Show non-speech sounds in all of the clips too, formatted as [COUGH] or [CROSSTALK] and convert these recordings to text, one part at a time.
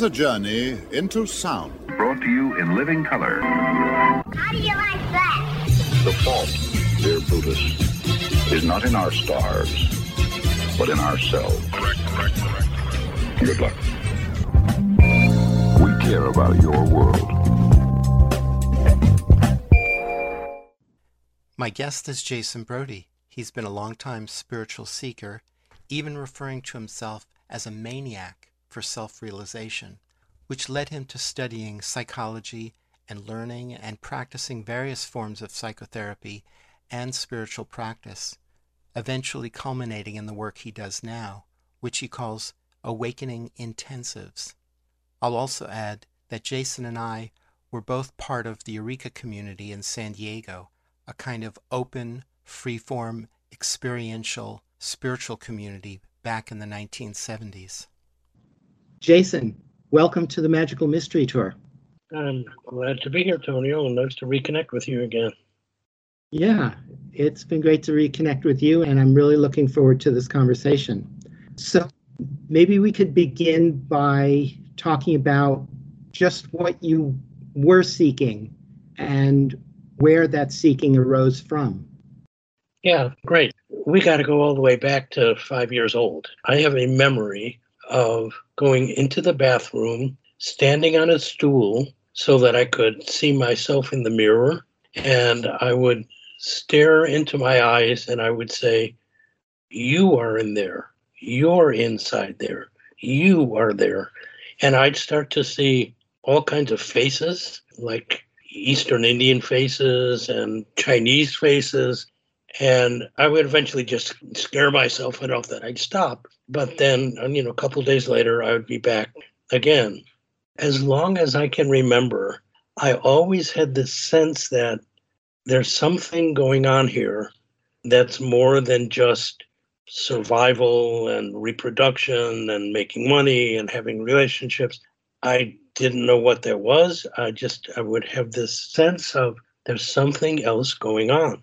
This is a journey into sound. Brought to you in living color. How do you like that? The fault, dear Brutus, is not in our stars, but in ourselves. Correct, correct, correct. Good luck. We care about your world. My guest is Jason Brody. He's been a longtime spiritual seeker, even referring to himself as a maniac for self realization, which led him to studying psychology and learning and practicing various forms of psychotherapy and spiritual practice, eventually culminating in the work he does now, which he calls Awakening Intensives. I'll also add that Jason and I were both part of the Eureka community in San Diego, a kind of open, free-form, experiential, spiritual community back in the 1970s. Jason, welcome to the Magical Mystery Tour. I'm glad to be here, Tonio, and nice to reconnect with you again. Yeah, it's been great to reconnect with you, and I'm really looking forward to this conversation. So, maybe we could begin by talking about just what you were seeking and where that seeking arose from. Yeah, great. We got to go all the way back to five years old. I have a memory of going into the bathroom, standing on a stool so that I could see myself in the mirror. And I would stare into my eyes and I would say, You are in there. You're inside there. You are there. And I'd start to see all kinds of faces, like Eastern Indian faces and Chinese faces. And I would eventually just scare myself enough that I'd stop. But then, you know, a couple days later, I would be back again. As long as I can remember, I always had this sense that there's something going on here that's more than just survival and reproduction and making money and having relationships. I didn't know what that was. I just I would have this sense of there's something else going on.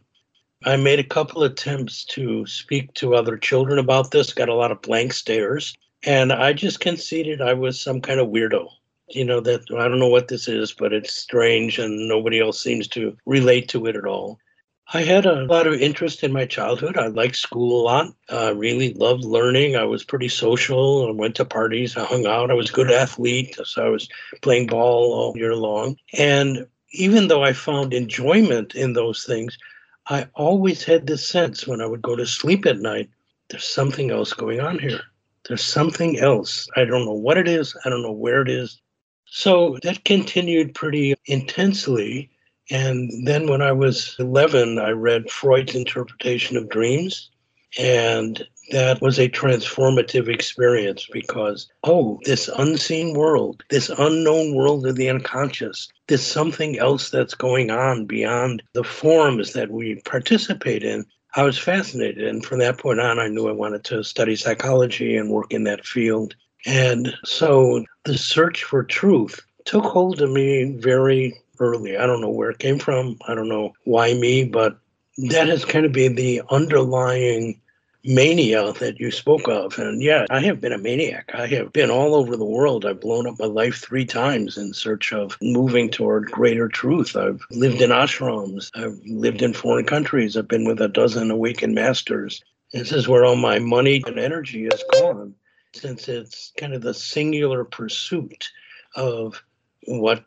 I made a couple attempts to speak to other children about this, got a lot of blank stares, and I just conceded I was some kind of weirdo. You know, that I don't know what this is, but it's strange and nobody else seems to relate to it at all. I had a lot of interest in my childhood. I liked school a lot. I really loved learning. I was pretty social. I went to parties. I hung out. I was a good athlete. So I was playing ball all year long. And even though I found enjoyment in those things, I always had this sense when I would go to sleep at night there's something else going on here. There's something else. I don't know what it is, I don't know where it is. So that continued pretty intensely. And then when I was 11, I read Freud's interpretation of dreams. And that was a transformative experience because, oh, this unseen world, this unknown world of the unconscious, this something else that's going on beyond the forms that we participate in. I was fascinated. And from that point on, I knew I wanted to study psychology and work in that field. And so the search for truth took hold of me very early. I don't know where it came from. I don't know why me, but that has kind of been the underlying mania that you spoke of. And yeah, I have been a maniac. I have been all over the world. I've blown up my life three times in search of moving toward greater truth. I've lived in ashrams, I've lived in foreign countries, I've been with a dozen awakened masters. This is where all my money and energy has gone since it's kind of the singular pursuit of what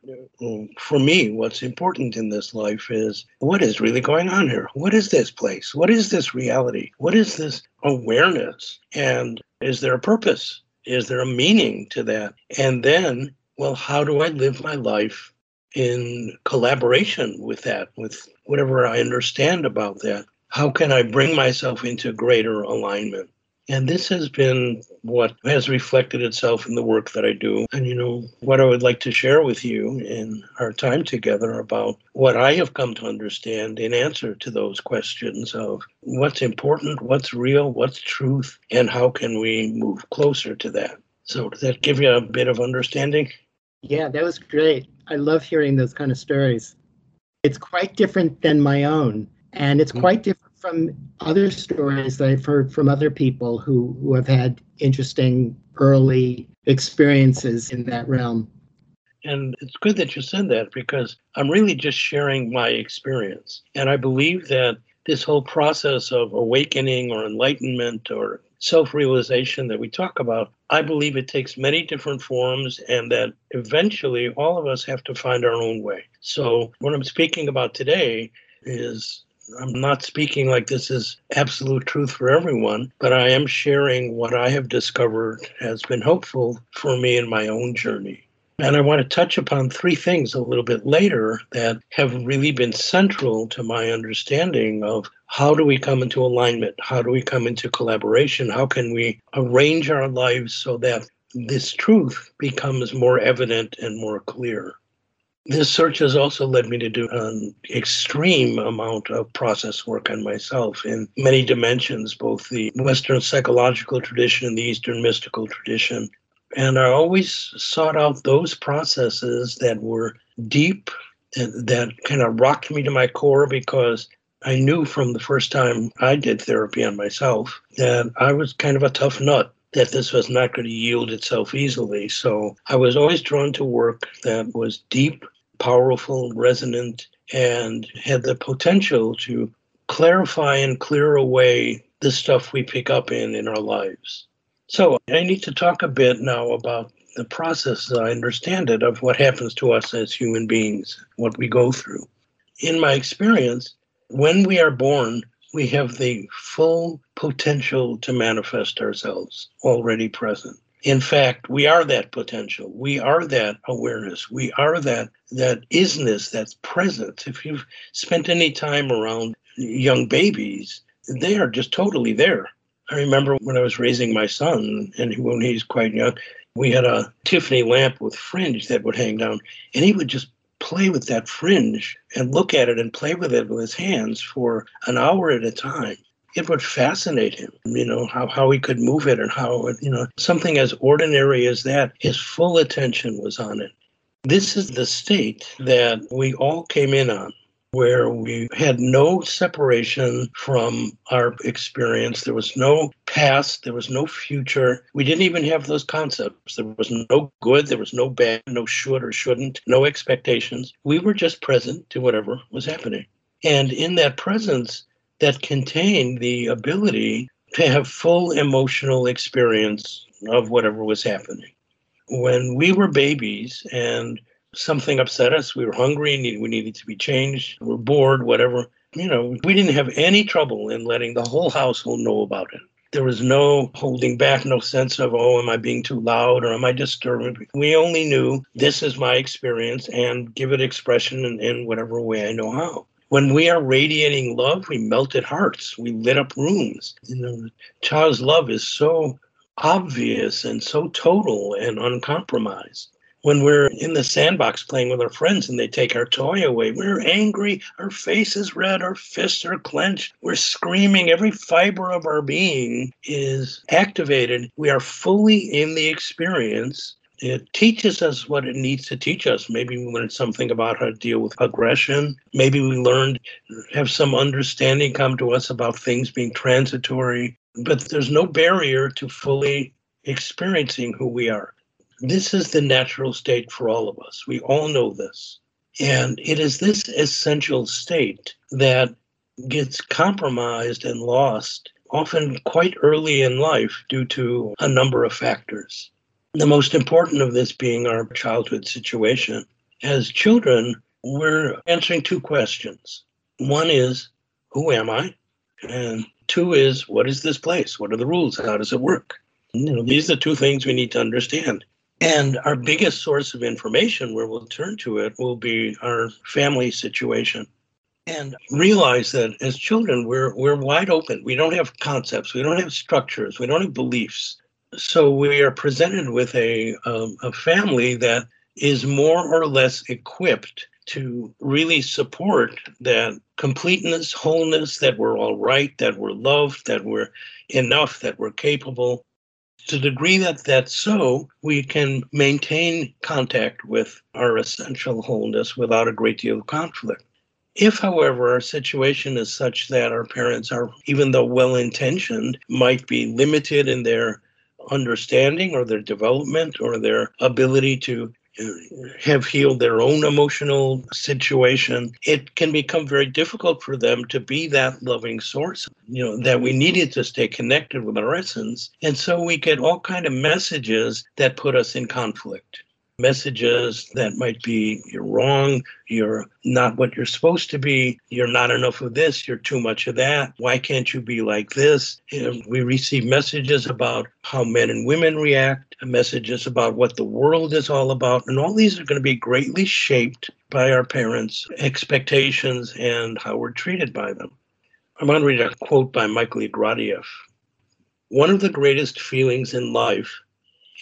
for me what's important in this life is what is really going on here? What is this place? What is this reality? What is this awareness? And is there a purpose? Is there a meaning to that? And then well how do i live my life in collaboration with that with whatever i understand about that? How can i bring myself into greater alignment and this has been what has reflected itself in the work that I do. And, you know, what I would like to share with you in our time together about what I have come to understand in answer to those questions of what's important, what's real, what's truth, and how can we move closer to that. So, does that give you a bit of understanding? Yeah, that was great. I love hearing those kind of stories. It's quite different than my own, and it's mm. quite different from other stories that I've heard from other people who, who have had interesting early experiences in that realm. And it's good that you said that because I'm really just sharing my experience. And I believe that this whole process of awakening or enlightenment or self realization that we talk about, I believe it takes many different forms and that eventually all of us have to find our own way. So, what I'm speaking about today is I'm not speaking like this is absolute truth for everyone, but I am sharing what I have discovered has been helpful for me in my own journey. And I want to touch upon three things a little bit later that have really been central to my understanding of how do we come into alignment? How do we come into collaboration? How can we arrange our lives so that this truth becomes more evident and more clear? This search has also led me to do an extreme amount of process work on myself in many dimensions, both the Western psychological tradition and the Eastern mystical tradition. And I always sought out those processes that were deep, and that kind of rocked me to my core because I knew from the first time I did therapy on myself that I was kind of a tough nut that this was not going to yield itself easily. So I was always drawn to work that was deep, powerful, resonant, and had the potential to clarify and clear away the stuff we pick up in in our lives. So I need to talk a bit now about the process, I understand it, of what happens to us as human beings, what we go through. In my experience, when we are born, we have the full potential to manifest ourselves already present. In fact, we are that potential. We are that awareness. We are that that isness that's present. If you've spent any time around young babies, they are just totally there. I remember when I was raising my son, and when he's quite young, we had a Tiffany lamp with fringe that would hang down, and he would just play with that fringe and look at it and play with it with his hands for an hour at a time. It would fascinate him, you know, how, how he could move it and how, you know, something as ordinary as that, his full attention was on it. This is the state that we all came in on where we had no separation from our experience. There was no past, there was no future. We didn't even have those concepts. There was no good, there was no bad, no should or shouldn't, no expectations. We were just present to whatever was happening. And in that presence, that contained the ability to have full emotional experience of whatever was happening. When we were babies and something upset us. We were hungry, we needed to be changed, we are bored, whatever. You know, we didn't have any trouble in letting the whole household know about it. There was no holding back, no sense of, oh, am I being too loud or am I disturbing? We only knew this is my experience and give it expression in, in whatever way I know how. When we are radiating love, we melted hearts, we lit up rooms. You know, child's love is so obvious and so total and uncompromised when we're in the sandbox playing with our friends and they take our toy away, we're angry, our face is red, our fists are clenched, we're screaming, every fiber of our being is activated. We are fully in the experience. It teaches us what it needs to teach us. Maybe we learned something about how to deal with aggression. Maybe we learned, have some understanding come to us about things being transitory. but there's no barrier to fully experiencing who we are. This is the natural state for all of us. We all know this. And it is this essential state that gets compromised and lost often quite early in life due to a number of factors. The most important of this being our childhood situation. As children, we're answering two questions. One is, Who am I? And two is, What is this place? What are the rules? How does it work? You know, these are two things we need to understand. And our biggest source of information where we'll turn to it will be our family situation. And realize that as children, we're, we're wide open. We don't have concepts, we don't have structures, we don't have beliefs. So we are presented with a, um, a family that is more or less equipped to really support that completeness, wholeness, that we're all right, that we're loved, that we're enough, that we're capable to the degree that that's so, we can maintain contact with our essential wholeness without a great deal of conflict. If, however, our situation is such that our parents are, even though well intentioned, might be limited in their understanding or their development or their ability to uh, have healed their own emotional situation, it can become very difficult for them to be that loving source, you know, that we needed to stay connected with our essence. And so we get all kind of messages that put us in conflict messages that might be you're wrong, you're not what you're supposed to be, you're not enough of this, you're too much of that, why can't you be like this? we receive messages about how men and women react, messages about what the world is all about, and all these are going to be greatly shaped by our parents' expectations and how we're treated by them. I'm going to read a quote by Michael Ignatieff. One of the greatest feelings in life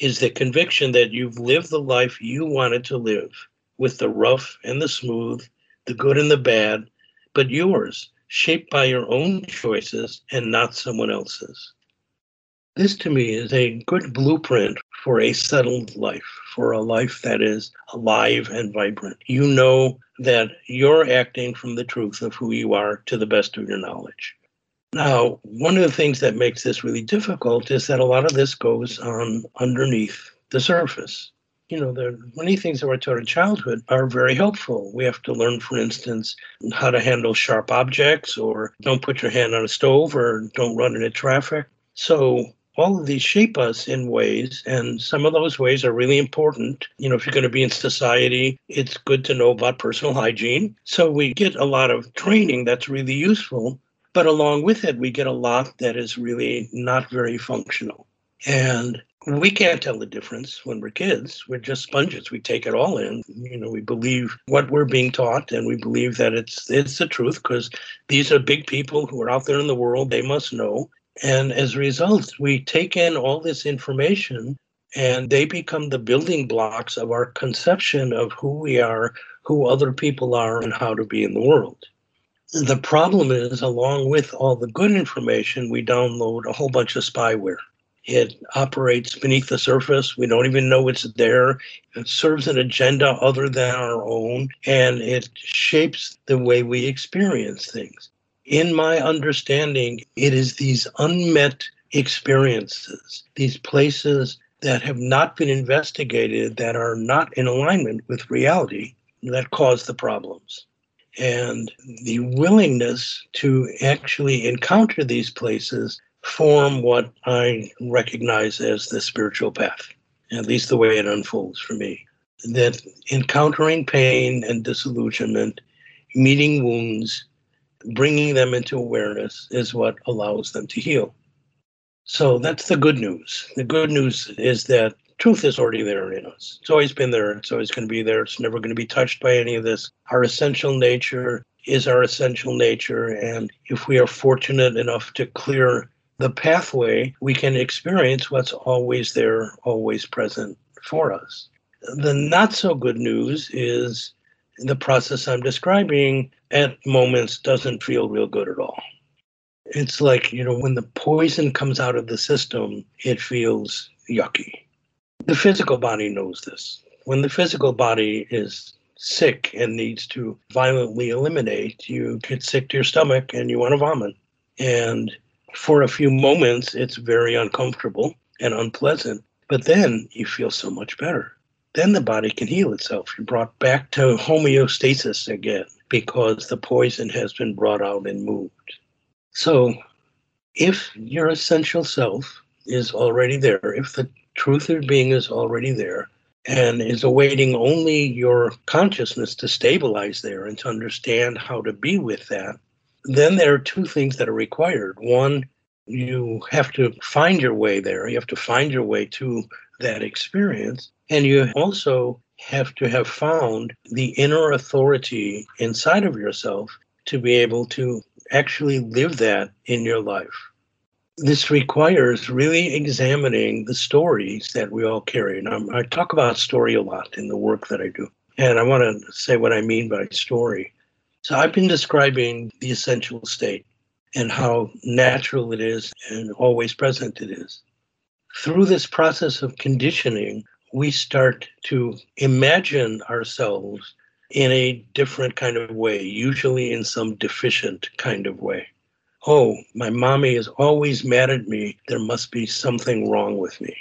is the conviction that you've lived the life you wanted to live with the rough and the smooth, the good and the bad, but yours, shaped by your own choices and not someone else's. This to me is a good blueprint for a settled life, for a life that is alive and vibrant. You know that you're acting from the truth of who you are to the best of your knowledge. Now, one of the things that makes this really difficult is that a lot of this goes on underneath the surface. You know, the many things that we're taught in childhood are very helpful. We have to learn, for instance, how to handle sharp objects, or don't put your hand on a stove, or don't run into traffic. So all of these shape us in ways, and some of those ways are really important. You know, if you're going to be in society, it's good to know about personal hygiene. So we get a lot of training that's really useful. But along with it, we get a lot that is really not very functional. And we can't tell the difference when we're kids. We're just sponges. We take it all in. You know, we believe what we're being taught, and we believe that it's it's the truth because these are big people who are out there in the world. They must know. And as a result, we take in all this information, and they become the building blocks of our conception of who we are, who other people are, and how to be in the world. The problem is, along with all the good information, we download a whole bunch of spyware. It operates beneath the surface. We don't even know it's there. It serves an agenda other than our own, and it shapes the way we experience things. In my understanding, it is these unmet experiences, these places that have not been investigated, that are not in alignment with reality, that cause the problems and the willingness to actually encounter these places form what I recognize as the spiritual path, at least the way it unfolds for me. That encountering pain and disillusionment, meeting wounds, bringing them into awareness is what allows them to heal. So that's the good news. The good news is that truth is already there in us. It's always been there. It's always going to be there. It's never going to be touched by any of this. Our essential nature is our essential nature. And if we are fortunate enough to clear the pathway, we can experience what's always there, always present for us. The not so good news is the process I'm describing at moments doesn't feel real good at all. It's like, you know, when the poison comes out of the system, it feels yucky the physical body knows this. When the physical body is sick and needs to violently eliminate, you get sick to your stomach and you want to vomit. And For a few moments, it's very uncomfortable and unpleasant, but then you feel so much better. Then the body can heal itself. You're brought back to homeostasis again because the poison has been brought out and moved. So, if your essential self is already there, if the truth of being is already there, and is awaiting only your consciousness to stabilize there and to understand how to be with that, then there are two things that are required. One, you have to find your way there, you have to find your way to that experience. And you also have to have found the inner authority inside of yourself to be able to actually live that in your life. This requires really examining the stories that we all carry. And I'm, I talk about story a lot in the work that I do. And I want to say what I mean by story. So I've been describing the essential state and how natural it is and always present it is. Through this process of conditioning, we start to imagine ourselves in a different kind of way, usually in some deficient kind of way. Oh, my mommy is always mad at me. There must be something wrong with me.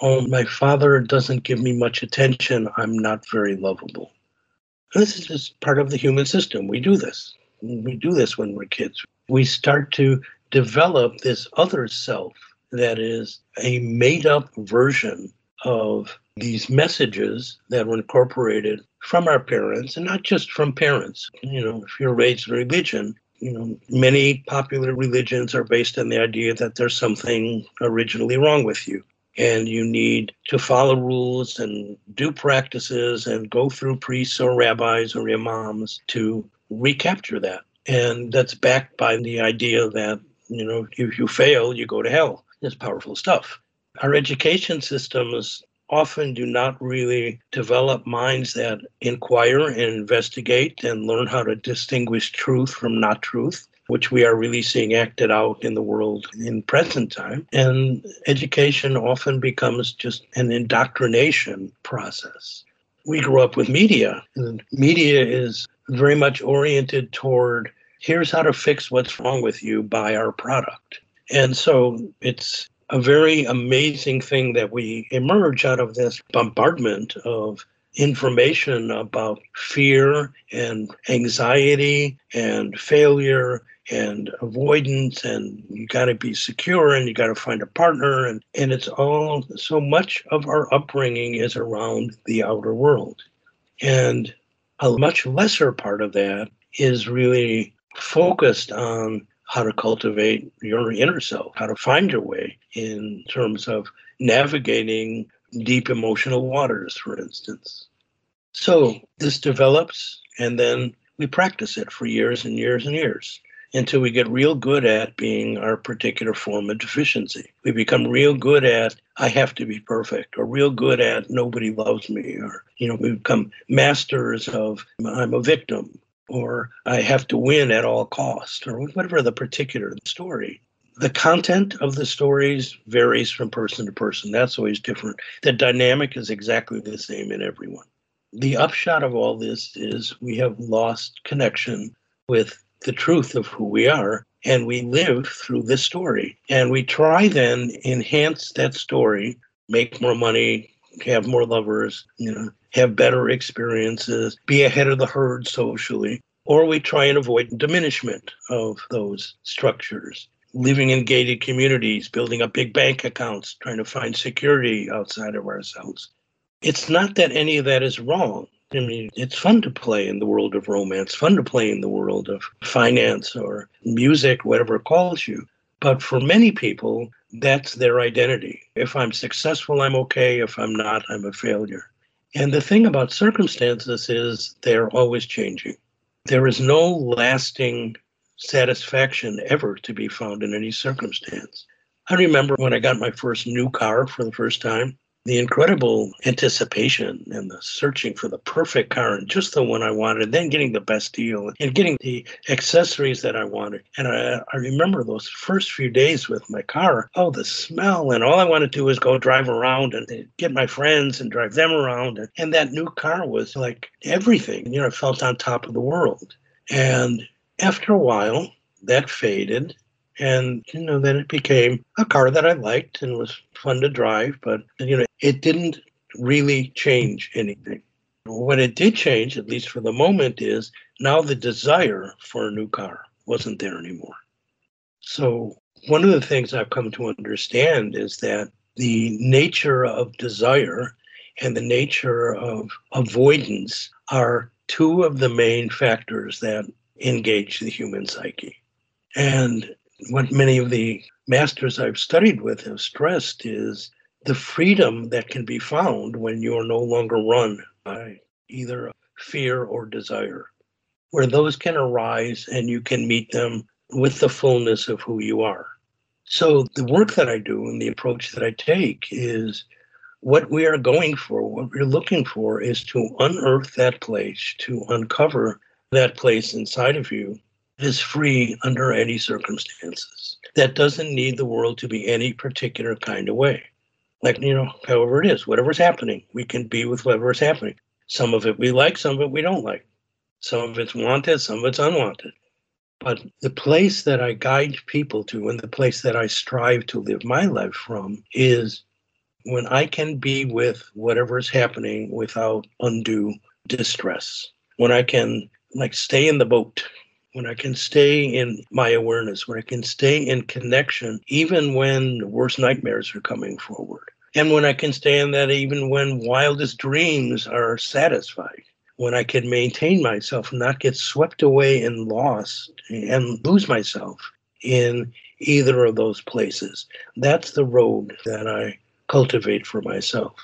Oh, my father doesn't give me much attention. I'm not very lovable. And this is just part of the human system. We do this. We do this when we're kids. We start to develop this other self that is a made up version of these messages that were incorporated from our parents and not just from parents. You know, if you're raised in religion, you know, many popular religions are based on the idea that there's something originally wrong with you. And you need to follow rules and do practices and go through priests or rabbis or imams to recapture that. And that's backed by the idea that, you know, if you fail, you go to hell. It's powerful stuff. Our education systems often do not really develop minds that inquire and investigate and learn how to distinguish truth from not truth which we are really seeing acted out in the world in present time. And education often becomes just an indoctrination process. We grew up with media, and media is very much oriented toward here's how to fix what's wrong with you by our product. And so it's a very amazing thing that we emerge out of this bombardment of information about fear and anxiety and failure and avoidance and you got to be secure and you got to find a partner and and it's all so much of our upbringing is around the outer world. And a much lesser part of that is really focused on how to cultivate your inner self, how to find your way in terms of navigating deep emotional waters, for instance. So this develops, and then we practice it for years and years and years until we get real good at being our particular form of deficiency. We become real good at I have to be perfect, or real good at nobody loves me, or you know, we become masters of I'm a victim, or I have to win at all cost, or whatever the particular story. The content of the stories varies from person to person. That's always different. The dynamic is exactly the same in everyone. The upshot of all this is we have lost connection with the truth of who we are and we live through this story and we try then enhance that story make more money have more lovers you know have better experiences, be ahead of the herd socially, or we try and avoid diminishment of those structures. Living in gated communities, building up big bank accounts, trying to find security outside of ourselves. It's not that any of that is wrong. I mean, it's fun to play in the world of romance, fun to play in the world of finance or music, whatever calls you. But for many people, that's their identity. If I'm successful, I'm okay. If I'm not, I'm a failure. And the thing about circumstances is they're always changing. There is no lasting satisfaction ever to be found in any circumstance. I remember when I got my first new car for the first time, the incredible anticipation and the searching for the perfect car and just the one I wanted, then getting the best deal and getting the accessories that I wanted. And I, I remember those first few days with my car. Oh, the smell. And all I wanted to do was go drive around and get my friends and drive them around. And, and that new car was like everything. You know, I felt on top of the world. And after a while, that faded And, you know, then it became a car that I liked and was fun to drive, but, you know, it didn't really change anything. What it did change, at least for the moment, is now the desire for a new car wasn't there anymore. So, one of the things I've come to understand is that the nature of desire and the nature of avoidance are two of the main factors that engage the human psyche. And what many of the masters I've studied with have stressed is the freedom that can be found when you are no longer run by either fear or desire, where those can arise and you can meet them with the fullness of who you are. So, the work that I do and the approach that I take is what we are going for, what we're looking for is to unearth that place, to uncover that place inside of you is free under any circumstances. That doesn't need the world to be any particular kind of way. Like, you know, however it is, whatever's happening, we can be with whatever's happening. Some of it we like, some of it we don't like. Some of it's wanted, some of it's unwanted. But the place that I guide people to and the place that I strive to live my life from is when I can be with whatever is happening without undue distress. When I can like stay in the boat, when I can stay in my awareness, when I can stay in connection, even when the worst nightmares are coming forward. And when I can stay in that, even when wildest dreams are satisfied, when I can maintain myself and not get swept away and lost and lose myself in either of those places. That's the road that I cultivate for myself.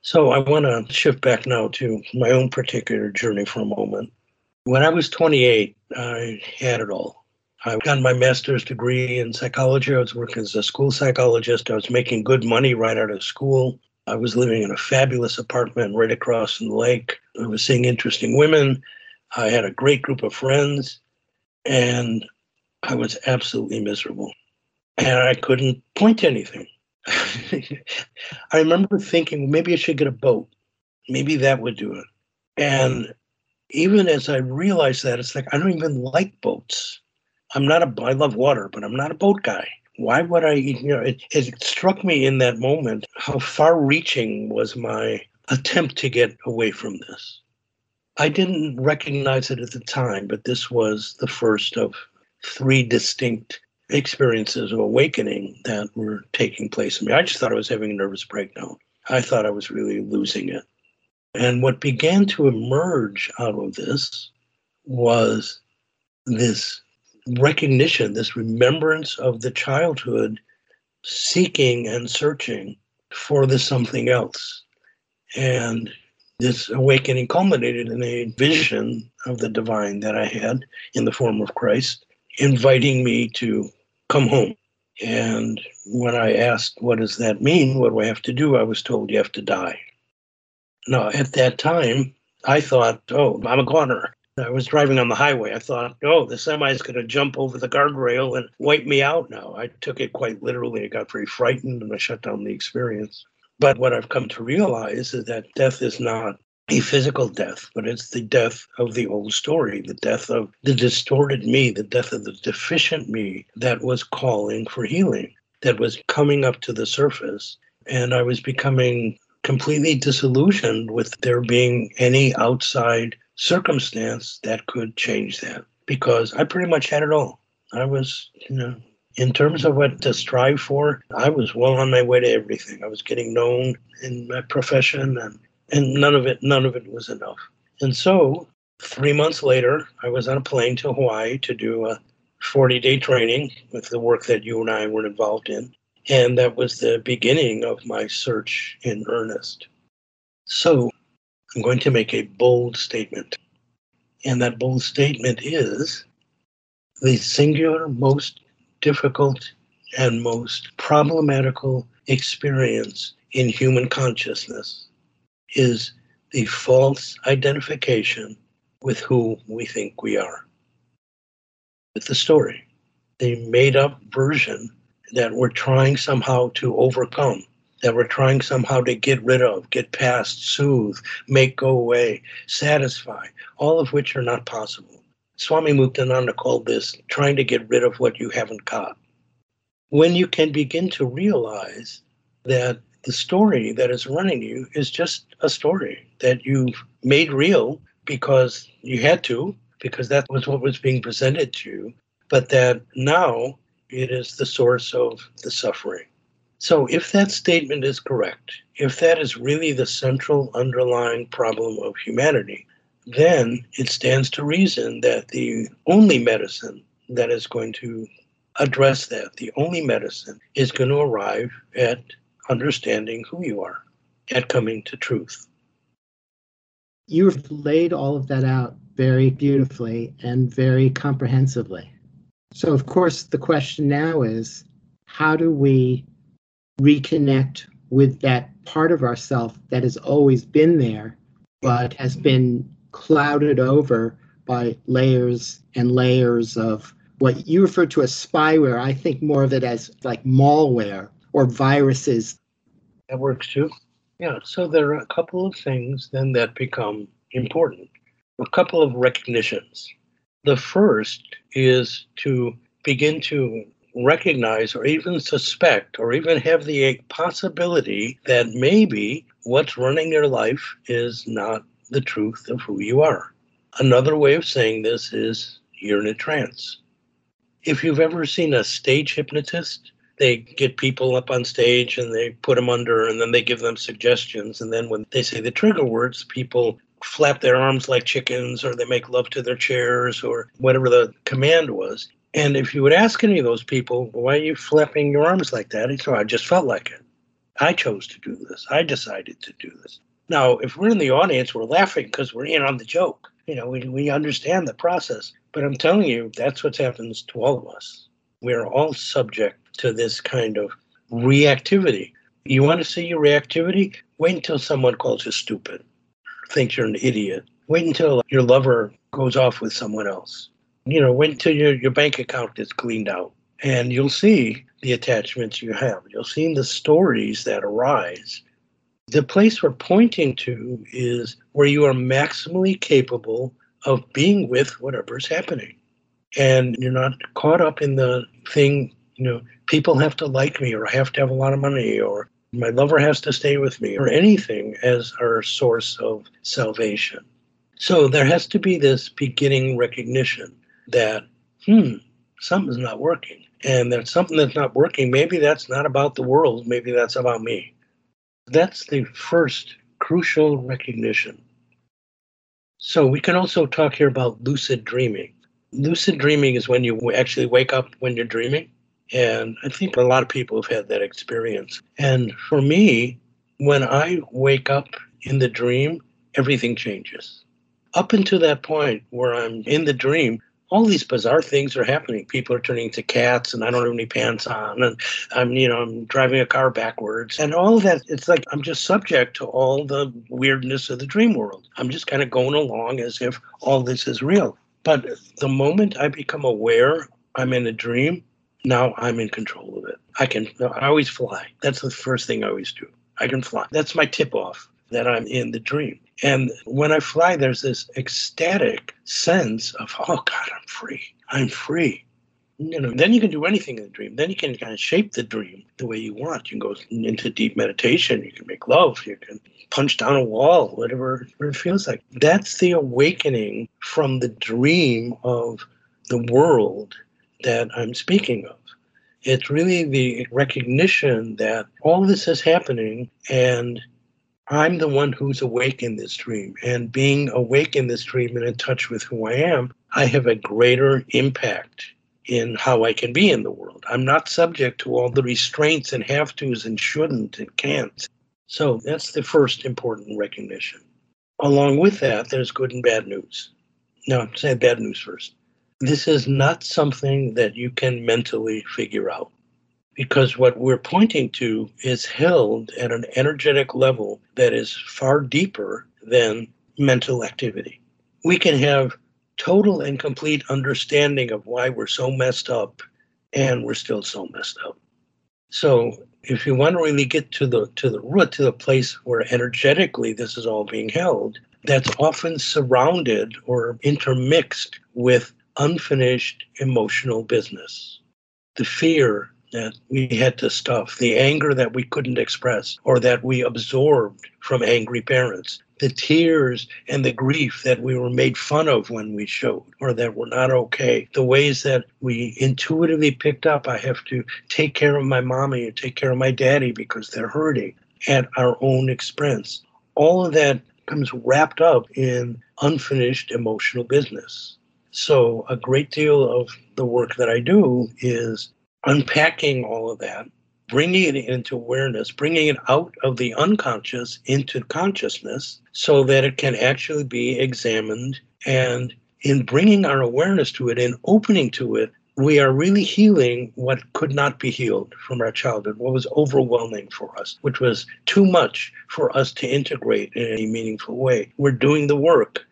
So I want to shift back now to my own particular journey for a moment. When I was 28, I had it all. I got my master's degree in psychology. I was working as a school psychologist. I was making good money right out of school. I was living in a fabulous apartment right across from the lake. I was seeing interesting women. I had a great group of friends, and I was absolutely miserable. And I couldn't point to anything. [LAUGHS] I remember thinking maybe I should get a boat. Maybe that would do it. And even as I realized that, it's like I don't even like boats. I'm not a. I love water, but I'm not a boat guy. Why would I? You know, it, it struck me in that moment how far-reaching was my attempt to get away from this. I didn't recognize it at the time, but this was the first of three distinct experiences of awakening that were taking place in me. I just thought I was having a nervous breakdown. I thought I was really losing it. And what began to emerge out of this was this recognition, this remembrance of the childhood seeking and searching for the something else. And this awakening culminated in a vision of the divine that I had in the form of Christ, inviting me to come home. And when I asked, what does that mean? What do I have to do? I was told you have to die. Now, at that time, I thought, oh, I'm a goner. I was driving on the highway. I thought, oh, the semi is going to jump over the guardrail and wipe me out now. I took it quite literally. I got very frightened and I shut down the experience. But what I've come to realize is that death is not a physical death, but it's the death of the old story, the death of the distorted me, the death of the deficient me that was calling for healing, that was coming up to the surface. And I was becoming completely disillusioned with there being any outside circumstance that could change that because I pretty much had it all. I was, you know, in terms of what to strive for, I was well on my way to everything. I was getting known in my profession and and none of it none of it was enough. And so, 3 months later, I was on a plane to Hawaii to do a 40-day training with the work that you and I were involved in, and that was the beginning of my search in earnest. So, I'm going to make a bold statement. And that bold statement is the singular most difficult and most problematical experience in human consciousness is the false identification with who we think we are. With the story, the made up version that we're trying somehow to overcome, that we're trying somehow to get rid of, get past, soothe, make go away, satisfy, all of which are not possible. Swami Muktananda called this trying to get rid of what you haven't got. when you can begin to realize that the story that is running you is just a story that you've made real because you had to, because that was what was being presented to you, but that now it is the source of the suffering. So, if that statement is correct, if that is really the central underlying problem of humanity, then it stands to reason that the only medicine that is going to address that, the only medicine, is going to arrive at understanding who you are, at coming to truth. You've laid all of that out very beautifully and very comprehensively. So, of course, the question now is how do we reconnect with that part of ourself that has always been there, but has been clouded over by layers and layers of what you refer to as spyware. I think more of it as like malware or viruses. That works too. Yeah, so there are a couple of things then that become important, a couple of recognitions. The first is to begin to recognize or even suspect or even have the possibility that maybe what's running your life is not the truth of who you are. Another way of saying this is you're in a trance. If you've ever seen a stage hypnotist, they get people up on stage and they put them under and then they give them suggestions. And then when they say the trigger words, people flap their arms like chickens or they make love to their chairs or whatever the command was. And if you would ask any of those people, why are you flapping your arms like that? He said, I just felt like it. I chose to do this. I decided to do this. Now, if we're in the audience, we're laughing because we're in on the joke. You know, we, we understand the process. But I'm telling you, that's what happens to all of us. We're all subject to this kind of reactivity. You want to see your reactivity? Wait until someone calls you stupid, thinks you're an idiot. Wait until your lover goes off with someone else. You know, wait until your, your bank account is cleaned out. And you'll see the attachments you have. You'll see the stories that arise. The place we're pointing to is where you are maximally capable of being with whatever's happening. And you're not caught up in the thing, you know, people have to like me or I have to have a lot of money or my lover has to stay with me or anything as our source of salvation. So there has to be this beginning recognition that, hmm, something's not working. And that something that's not working, maybe that's not about the world, maybe that's about me. That's the first crucial recognition. So we can also talk here about lucid dreaming. Lucid dreaming is when you actually wake up when you're dreaming. And I think a lot of people have had that experience. And for me, when I wake up in the dream, everything changes. Up until that point where I'm in the dream, all these bizarre things are happening. People are turning into cats, and I don't have any pants on, and I'm, you know, I'm driving a car backwards, and all of that. It's like I'm just subject to all the weirdness of the dream world. I'm just kind of going along as if all this is real. But the moment I become aware I'm in a dream, now I'm in control of it. I can. I always fly. That's the first thing I always do. I can fly. That's my tip off that I'm in the dream. And when I fly, there's this ecstatic sense of, oh God, I'm free. I'm free. You know, then you can do anything in the dream. Then you can kind of shape the dream the way you want. You can go into deep meditation. You can make love. You can punch down a wall, whatever, whatever it feels like. That's the awakening from the dream of the world that I'm speaking of. It's really the recognition that all this is happening and I'm the one who's awake in this dream. And being awake in this dream and in touch with who I am, I have a greater impact in how I can be in the world. I'm not subject to all the restraints and have tos and shouldn't and can't. So that's the first important recognition. Along with that, there's good and bad news. No, say bad news first. This is not something that you can mentally figure out because what we're pointing to is held at an energetic level that is far deeper than mental activity. We can have total and complete understanding of why we're so messed up and we're still so messed up. So if you want to really get to the to the root to the place where energetically this is all being held, that's often surrounded or intermixed with unfinished emotional business. The fear that we had to stuff, the anger that we couldn't express or that we absorbed from angry parents, the tears and the grief that we were made fun of when we showed or that were not okay, the ways that we intuitively picked up I have to take care of my mommy or take care of my daddy because they're hurting at our own expense. All of that comes wrapped up in unfinished emotional business. So, a great deal of the work that I do is unpacking all of that, bringing it into awareness, bringing it out of the unconscious into consciousness so that it can actually be examined. And in bringing our awareness to it and opening to it, we are really healing what could not be healed from our childhood, what was overwhelming for us, which was too much for us to integrate in any meaningful way. We're doing the work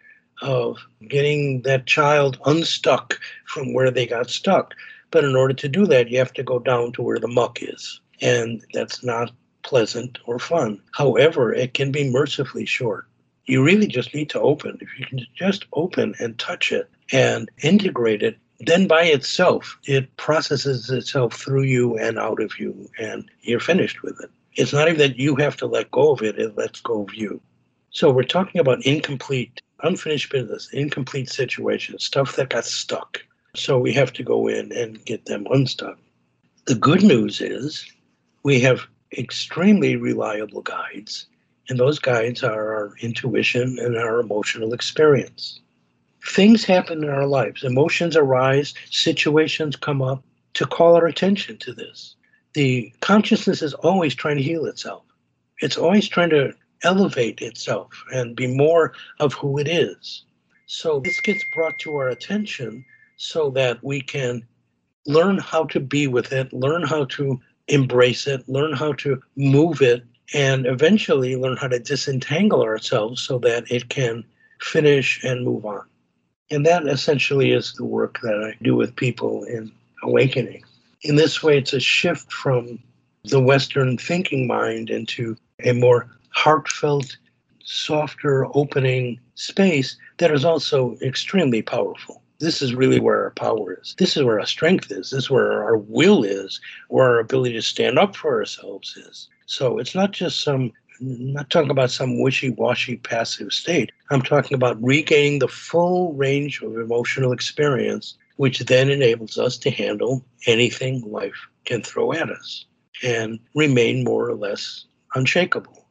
of getting that child unstuck from where they got stuck. But in order to do that, you have to go down to where the muck is. And that's not pleasant or fun. However, it can be mercifully short. You really just need to open. If you can just open and touch it and integrate it, then by itself, it processes itself through you and out of you, and you're finished with it. It's not even that you have to let go of it, it lets go of you. So we're talking about incomplete, unfinished business, incomplete situations, stuff that got stuck. So we have to go in and get them unstuck. The good news is we have extremely reliable guides, and those guides are our intuition and our emotional experience. Things happen in our lives, emotions arise, situations come up to call our attention to this. The consciousness is always trying to heal itself. It's always trying to elevate itself and be more of who it is. So this gets brought to our attention so that we can learn how to be with it, learn how to embrace it, learn how to move it, and eventually learn how to disentangle ourselves so that it can finish and move on. And that essentially is the work that I do with people in awakening. In this way, it's a shift from the Western thinking mind into a more heartfelt, softer, opening space that is also extremely powerful. This is really where our power is. This is where our strength is. This is where our will is, where our ability to stand up for ourselves is. So it's not just some, I'm not talking about some wishy washy passive state. I'm talking about regaining the full range of emotional experience, which then enables us to handle anything life can throw at us and remain more or less unshakable.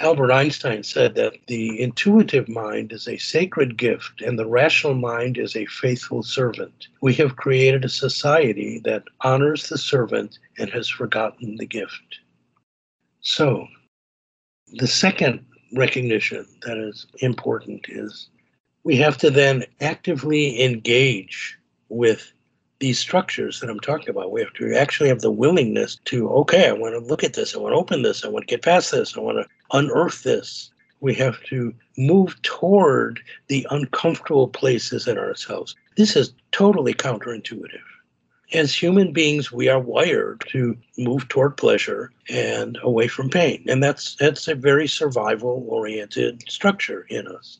Albert Einstein said that the intuitive mind is a sacred gift and the rational mind is a faithful servant. We have created a society that honors the servant and has forgotten the gift. So, the second recognition that is important is we have to then actively engage with these structures that I'm talking about. We have to actually have the willingness to, okay, I want to look at this, I want to open this, I want to get past this, I want to unearth this. We have to move toward the uncomfortable places in ourselves. This is totally counterintuitive. As human beings, we are wired to move toward pleasure and away from pain. And that's that's a very survival oriented structure in us.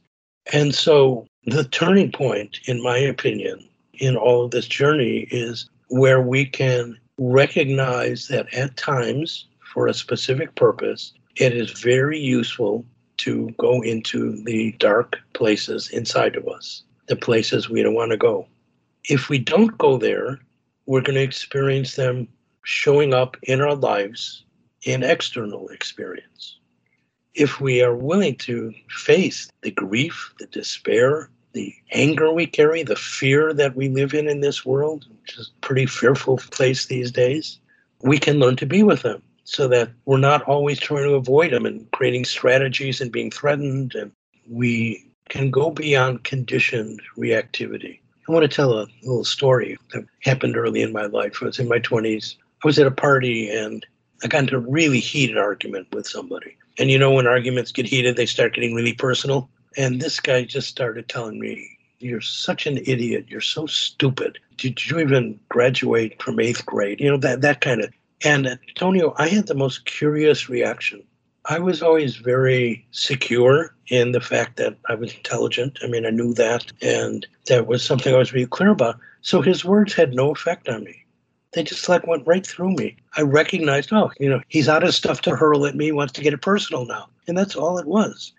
And so the turning point, in my opinion, in all of this journey is where we can recognize that at times, for a specific purpose, it is very useful to go into the dark places inside of us, the places we don't want to go. If we don't go there, we're going to experience them showing up in our lives in external experience. If we are willing to face the grief, the despair, the anger we carry, the fear that we live in in this world, which is a pretty fearful place these days, we can learn to be with them so that we're not always trying to avoid them and creating strategies and being threatened. And we can go beyond conditioned reactivity. I want to tell a little story that happened early in my life. I was in my 20s. I was at a party and I got into a really heated argument with somebody. And you know, when arguments get heated, they start getting really personal. And this guy just started telling me, You're such an idiot. You're so stupid. Did you even graduate from eighth grade? You know, that, that kind of. And Antonio, I had the most curious reaction. I was always very secure in the fact that I was intelligent. I mean, I knew that. And that was something I was really clear about. So his words had no effect on me. They just like went right through me. I recognized, oh, you know, he's out of stuff to hurl at me, wants to get it personal now. And that's all it was.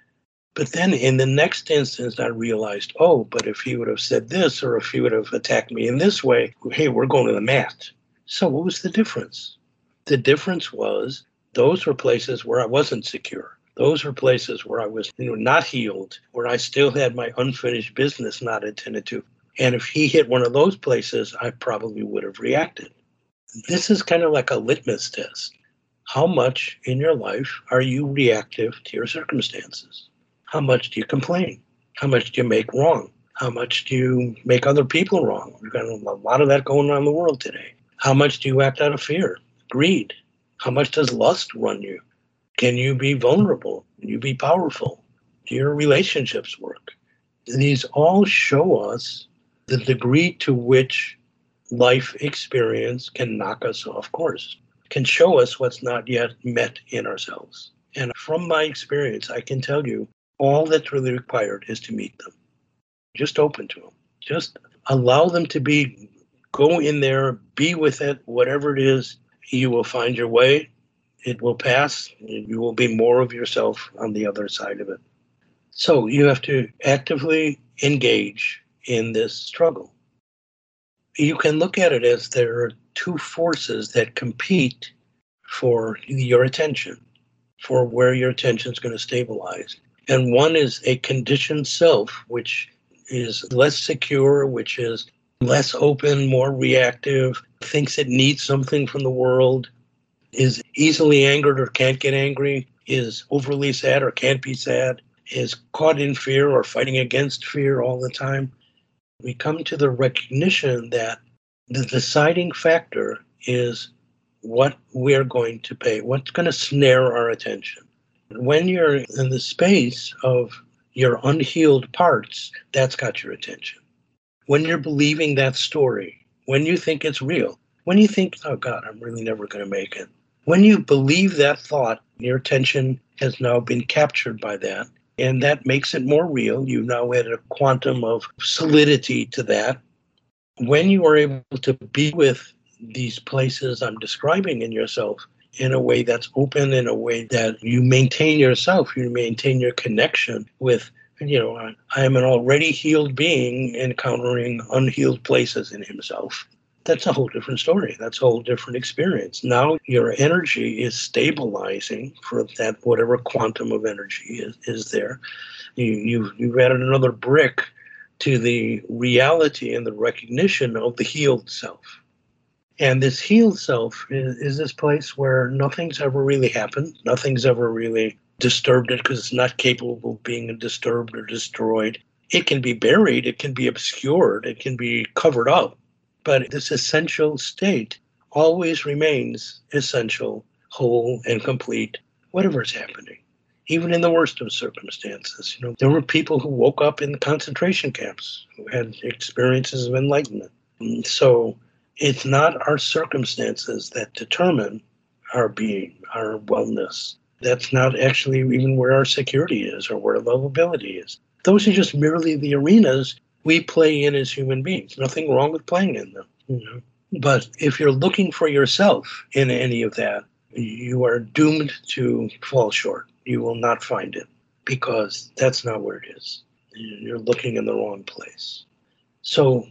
But then in the next instance, I realized, oh, but if he would have said this or if he would have attacked me in this way, hey, we're going to the mat. So what was the difference? The difference was those were places where I wasn't secure. Those were places where I was, you know, not healed, where I still had my unfinished business not attended to. And if he hit one of those places, I probably would have reacted. This is kind of like a litmus test. How much in your life are you reactive to your circumstances? How much do you complain? How much do you make wrong? How much do you make other people wrong? We've got a lot of that going on in the world today. How much do you act out of fear, greed? How much does lust run you? Can you be vulnerable? Can you be powerful? Do your relationships work? These all show us the degree to which life experience can knock us off course, can show us what's not yet met in ourselves. And from my experience, I can tell you all that's really required is to meet them. Just open to them. Just allow them to be, go in there, be with it, whatever it is, you will find your way it will pass. You will be more of yourself on the other side of it. So you have to actively engage in this struggle. You can look at it as there are two forces that compete for your attention, for where your attention is going to stabilize. And one is a conditioned self, which is less secure, which is less open, more reactive, thinks it needs something from the world, is easily angered or can't get angry, is overly sad or can't be sad, is caught in fear or fighting against fear all the time. We come to the recognition that the deciding factor is what we're going to pay, what's going to snare our attention. When you're in the space of your unhealed parts, that's got your attention. When you're believing that story, when you think it's real, when you think, oh God, I'm really never going to make it, when you believe that thought, your attention has now been captured by that, and that makes it more real. You've now added a quantum of solidity to that. When you are able to be with these places I'm describing in yourself in a way that's open, in a way that you maintain yourself, you maintain your connection with, you know, I am an already healed being encountering unhealed places in himself that's a whole different story. That's a whole different experience. Now your energy is stabilizing for that whatever quantum of energy is, is there. You, you've, you've added another brick to the reality and the recognition of the healed self. And this healed self is, is this place where nothing's ever really happened, nothing's ever really disturbed it because it's not capable of being disturbed or destroyed. It can be buried, it can be obscured, it can be covered up, but this essential state always remains essential, whole, and complete, whatever is happening, even in the worst of circumstances. You know, there were people who woke up in concentration camps who had experiences of enlightenment. So it's not our circumstances that determine our being, our wellness. That's not actually even where our security is or where our lovability is. Those are just merely the arenas we play in as human beings. Nothing wrong with playing in them. You know? But if you're looking for yourself in any of that, you are doomed to fall short. You will not find it because that's not where it is. You're looking in the wrong place. So,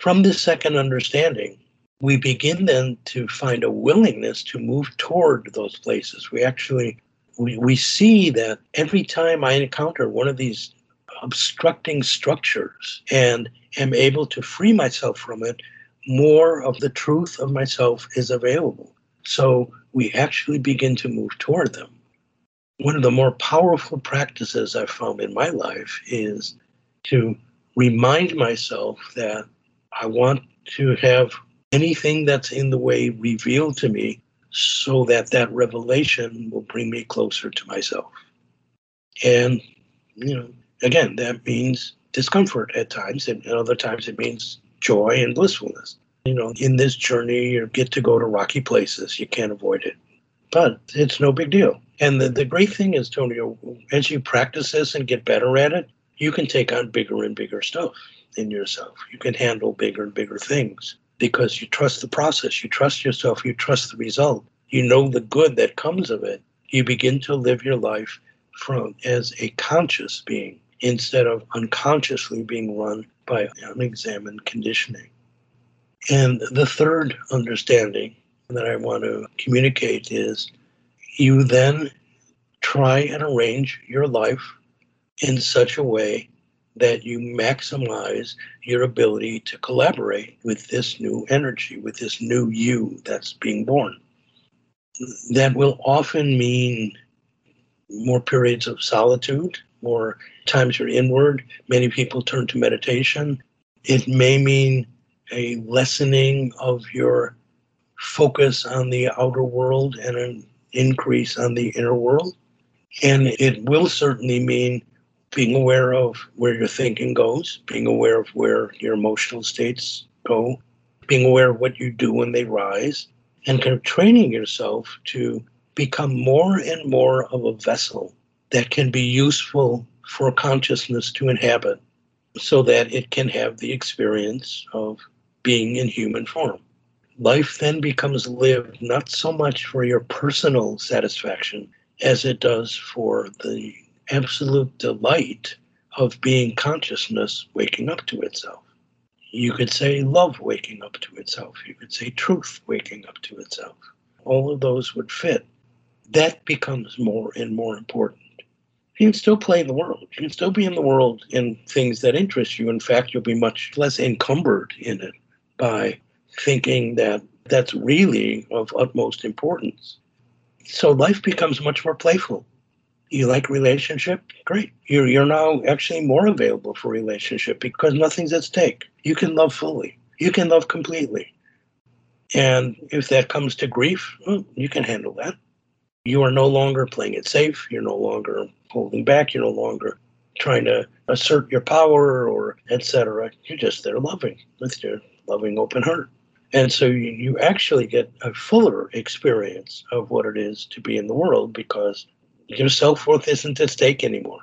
from this second understanding, we begin then to find a willingness to move toward those places. We actually we, we see that every time I encounter one of these obstructing structures and am able to free myself from it, more of the truth of myself is available. So we actually begin to move toward them. One of the more powerful practices I've found in my life is to remind myself that I want to have anything that's in the way revealed to me so that that revelation will bring me closer to myself. And, you know, again, that means discomfort at times, and other times it means joy and blissfulness. You know, in this journey, you get to go to rocky places. You can't avoid it, but it's no big deal. And the, the great thing is, Tony, as you practice this and get better at it, you can take on bigger and bigger stuff in yourself. You can handle bigger and bigger things. because you trust the process, you trust yourself, you trust the result, you know the good that comes of it. You begin to live your life from as a conscious being instead of unconsciously being run by unexamined conditioning. And the third understanding that I want to communicate is you then try and arrange your life in such a way that you maximize your ability to collaborate with this new energy, with this new you that's being born. That will often mean more periods of solitude, more times you're inward. Many people turn to meditation. It may mean a lessening of your focus on the outer world and an increase on the inner world. And it will certainly mean being aware of where your thinking goes, being aware of where your emotional states go, being aware of what you do when they rise, and kind of training yourself to become more and more of a vessel that can be useful for consciousness to inhabit so that it can have the experience of being in human form. Life then becomes lived not so much for your personal satisfaction as it does for the absolute delight of being consciousness waking up to itself. You could say love waking up to itself. You could say truth waking up to itself. All of those would fit. That becomes more and more important. You can still play in the world. You can still be in the world in things that interest you. In fact, you'll be much less encumbered in it by thinking that that's really of utmost importance. So life becomes much more playful you like relationship? Great. You're, you're now actually more available for relationship because nothing's at stake. You can love fully. You can love completely. And if that comes to grief well, you can handle that. You are no longer playing it safe. You're no longer holding back. You're no longer trying to assert your power or etc you're just there loving with your loving open heart. And so you, you actually get a fuller experience of what it is to be in the world because your self worth isn't at stake anymore.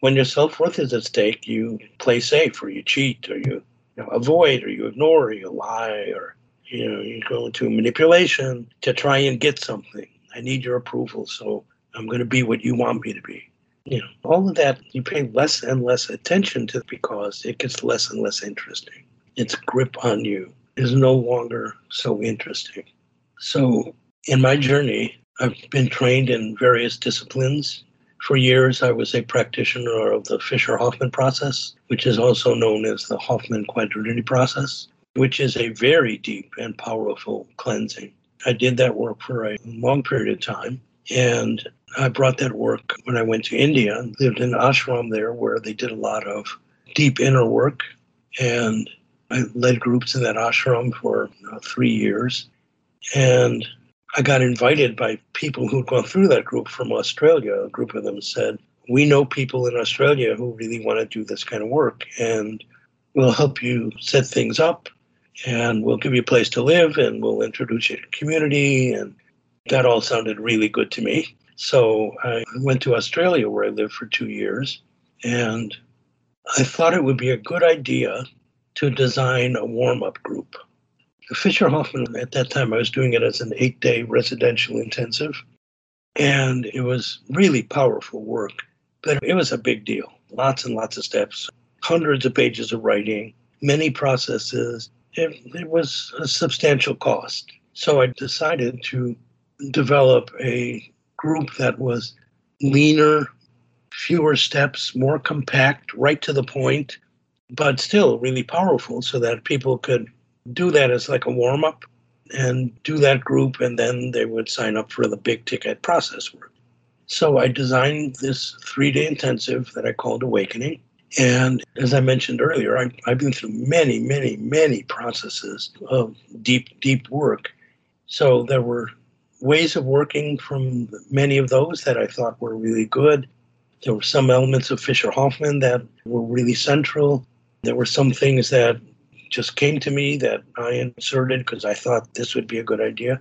When your self worth is at stake, you play safe, or you cheat, or you, you know, avoid, or you ignore, or you lie, or you know you go into manipulation to try and get something. I need your approval, so I'm going to be what you want me to be. You know, all of that you pay less and less attention to because it gets less and less interesting. Its grip on you is no longer so interesting. So, in my journey, I've been trained in various disciplines. For years, I was a practitioner of the Fisher Hoffman process, which is also known as the Hoffman Quadrinity process, which is a very deep and powerful cleansing. I did that work for a long period of time, and I brought that work when I went to India and lived in ashram there where they did a lot of deep inner work. And I led groups in that ashram for uh, three years. And I got invited by people who'd gone through that group from Australia. A group of them said, We know people in Australia who really want to do this kind of work, and we'll help you set things up, and we'll give you a place to live, and we'll introduce you to community. And that all sounded really good to me. So I went to Australia where I lived for two years, and I thought it would be a good idea to design a warm up group Fisher Hoffman, at that time, I was doing it as an eight day residential intensive. And it was really powerful work, but it was a big deal. Lots and lots of steps, hundreds of pages of writing, many processes. It, it was a substantial cost. So I decided to develop a group that was leaner, fewer steps, more compact, right to the point, but still really powerful so that people could do that as like a warm up and do that group, and then they would sign up for the big ticket process work. So I designed this three day intensive that I called Awakening. And as I mentioned earlier, I, I've been through many, many, many processes of deep, deep work. So there were ways of working from many of those that I thought were really good. There were some elements of Fisher Hoffman that were really central. There were some things that just came to me that I inserted because I thought this would be a good idea.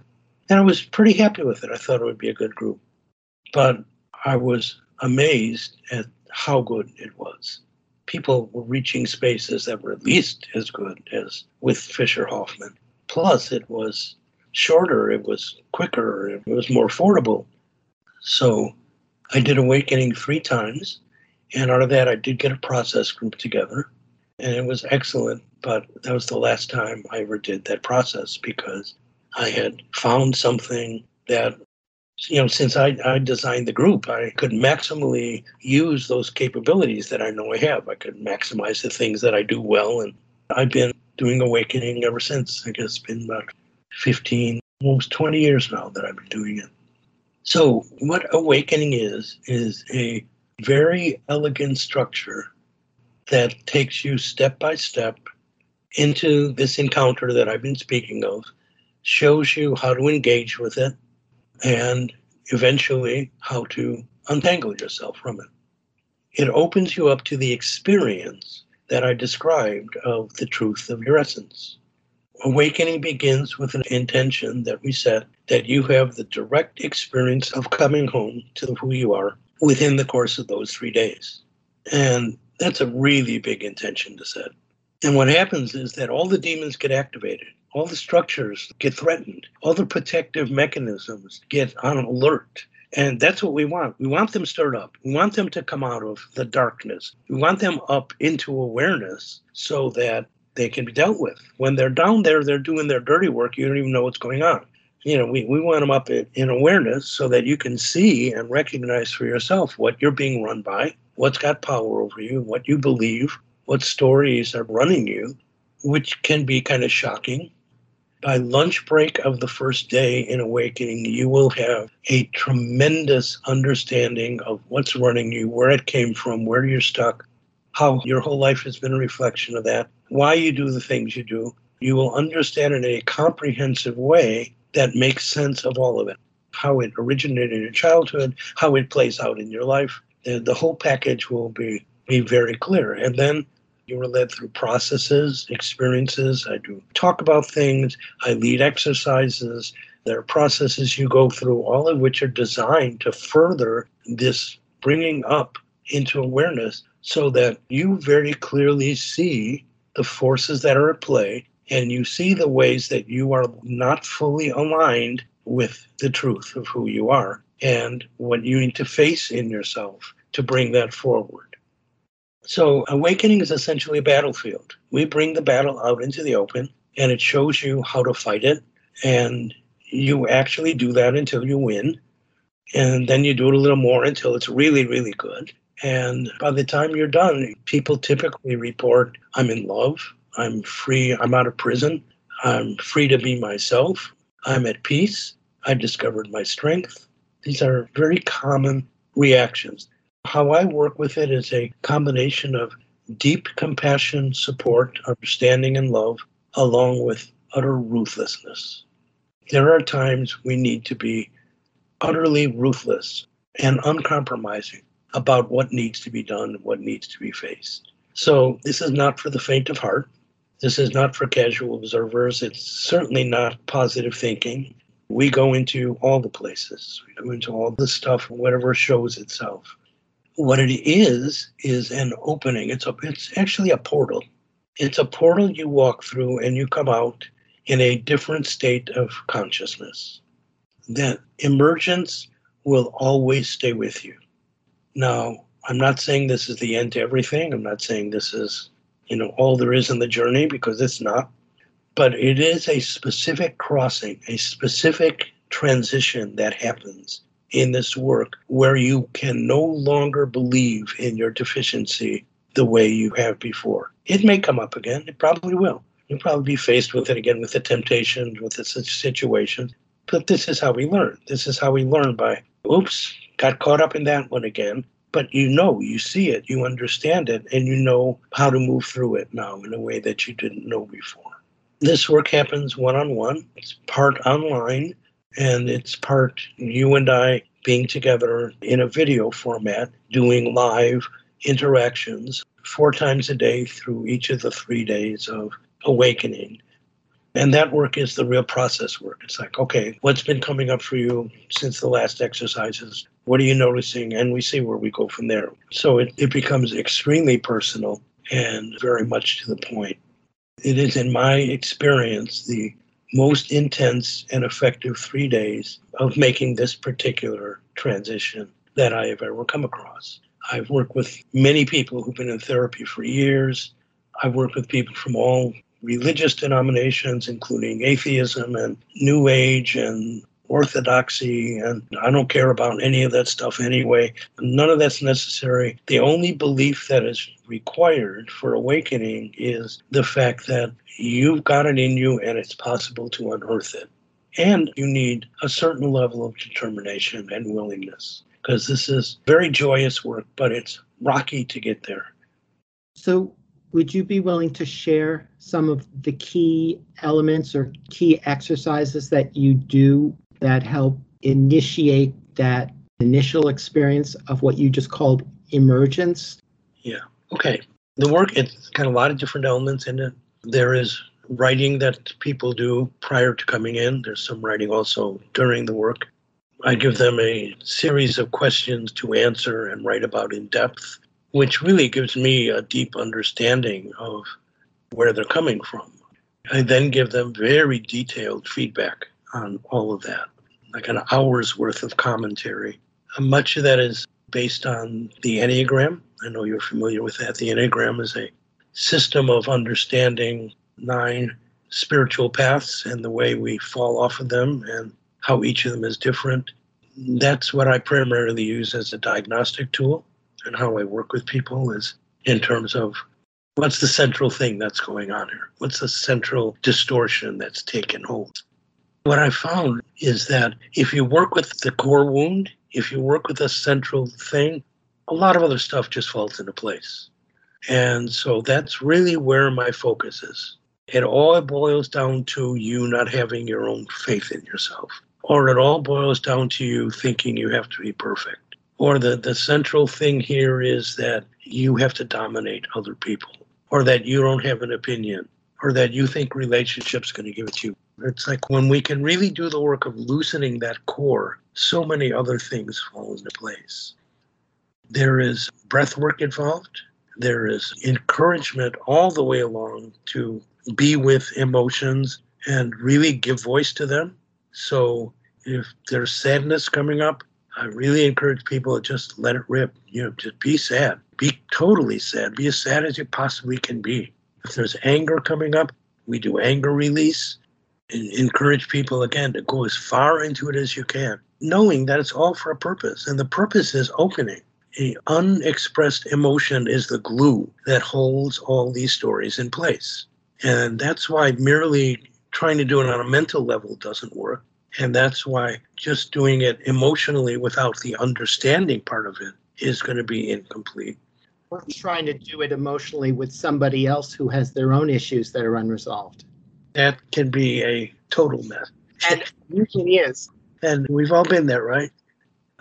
And I was pretty happy with it. I thought it would be a good group. But I was amazed at how good it was. People were reaching spaces that were at least as good as with Fisher Hoffman. Plus, it was shorter, it was quicker, it was more affordable. So I did Awakening three times. And out of that, I did get a process group together. And it was excellent. But that was the last time I ever did that process because I had found something that, you know, since I, I designed the group, I could maximally use those capabilities that I know I have. I could maximize the things that I do well. And I've been doing Awakening ever since. I guess it's been about 15, almost 20 years now that I've been doing it. So, what Awakening is, is a very elegant structure that takes you step by step into this encounter that I've been speaking of, shows you how to engage with it, and eventually how to untangle yourself from it. It opens you up to the experience that I described of the truth of your essence. Awakening begins with an intention that we set that you have the direct experience of coming home to who you are within the course of those three days. And that's a really big intention to set. And what happens is that all the demons get activated, all the structures get threatened, all the protective mechanisms get on alert. And that's what we want. We want them stirred up. We want them to come out of the darkness. We want them up into awareness so that they can be dealt with. When they're down there, they're doing their dirty work. You don't even know what's going on. You know, we, we want them up in, in awareness so that you can see and recognize for yourself what you're being run by, what's got power over you, what you believe, what stories are running you, which can be kind of shocking. By lunch break of the first day in awakening, you will have a tremendous understanding of what's running you, where it came from, where you're stuck, how your whole life has been a reflection of that, why you do the things you do. You will understand in a comprehensive way that makes sense of all of it how it originated in your childhood, how it plays out in your life. The, whole package will be, be very clear. And then you are led through processes, experiences. I do talk about things, I lead exercises. There are processes you go through, all of which are designed to further this bringing up into awareness so that you very clearly see the forces that are at play and you see the ways that you are not fully aligned with the truth of who you are and what you need to face in yourself to bring that forward. So, awakening is essentially a battlefield. We bring the battle out into the open and it shows you how to fight it. And you actually do that until you win. And then you do it a little more until it's really, really good. And by the time you're done, people typically report, I'm in love, I'm free, I'm out of prison, I'm free to be myself, I'm at peace, I discovered my strength. These are very common reactions. How I work with it is a combination of deep compassion, support, understanding, and love, along with utter ruthlessness. There are times we need to be utterly ruthless and uncompromising about what needs to be done, what needs to be faced. So, this is not for the faint of heart. This is not for casual observers. It's certainly not positive thinking. We go into all the places, we go into all the stuff, whatever shows itself. What it is, is an opening. It's, a, it's actually a portal. It's a portal you walk through and you come out in a different state of consciousness. That emergence will always stay with you. Now, I'm not saying this is the end to everything. I'm not saying this is, you know, all there is in the journey because it's not. But it is a specific crossing, a specific transition that happens in this work where you can no longer believe in your deficiency the way you have before. It may come up again. It probably will. You'll probably be faced with it again with the temptation, with the situation. But this is how we learn. This is how we learn by, oops, got caught up in that one again. But you know, you see it, you understand it, and you know how to move through it now in a way that you didn't know before. This work happens one on one, it's part online, and it's part you and I being together in a video format, doing live interactions four times a day through each of the three days of awakening. And that work is the real process work. It's like, okay, what's been coming up for you since the last exercises? What are you noticing? And we see where we go from there. So it, it becomes extremely personal and very much to the point. It is, in my experience, the most intense and effective three days of making this particular transition that I have ever come across. I've worked with many people who've been in therapy for years. I've worked with people from all religious denominations, including atheism and New Age and orthodoxy, and I don't care about any of that stuff anyway. None of that's necessary. The only belief that is required for awakening is the fact that you've got it in you and it's possible to unearth it. And you need a certain level of determination and willingness because this is very joyous work, but it's rocky to get there. So, would you be willing to share some of the key elements or key exercises that you do that help initiate that initial experience of what you just called emergence? Yeah. Okay. The work, it's got a lot of different elements in it. There is writing that people do prior to coming in, there's some writing also during the work. I give them a series of questions to answer and write about in depth, which really gives me a deep understanding of where they're coming from. I then give them very detailed feedback on all of that, like an hour's worth of commentary. Uh, much of that is based on the Enneagram. I know you're familiar with that. The Enneagram is a system of understanding nine spiritual paths and the way we fall off of them and how each of them is different. That's what I primarily use as a diagnostic tool and how I work with people is in terms of what's the central thing that's going on here? What's the central distortion that's taken hold? What I found is that if you work with the core wound, if you work with a central thing, a lot of other stuff just falls into place. And so that's really where my focus is. It all boils down to you not having your own faith in yourself, or it all boils down to you thinking you have to be perfect. Or the, the central thing here is that you have to dominate other people, or that you don't have an opinion, or that you think relationships going to give it to you. It's like when we can really do the work of loosening that core, so many other things fall into place. There is breath work involved. There is encouragement all the way along to be with emotions and really give voice to them. So if there's sadness coming up, I really encourage people to just let it rip. You know, just be sad. Be totally sad. Be as sad as you possibly can be. If there's anger coming up, we do anger release encourage people again to go as far into it as you can, knowing that it's all for a purpose. And the purpose is opening. A unexpressed emotion is the glue that holds all these stories in place. And that's why merely trying to do it on a mental level doesn't work. And that's why just doing it emotionally without the understanding part of it is going to be incomplete. Or trying to do it emotionally with somebody else who has their own issues that are unresolved. That can be a total mess. And usually is. And we've all been there, right?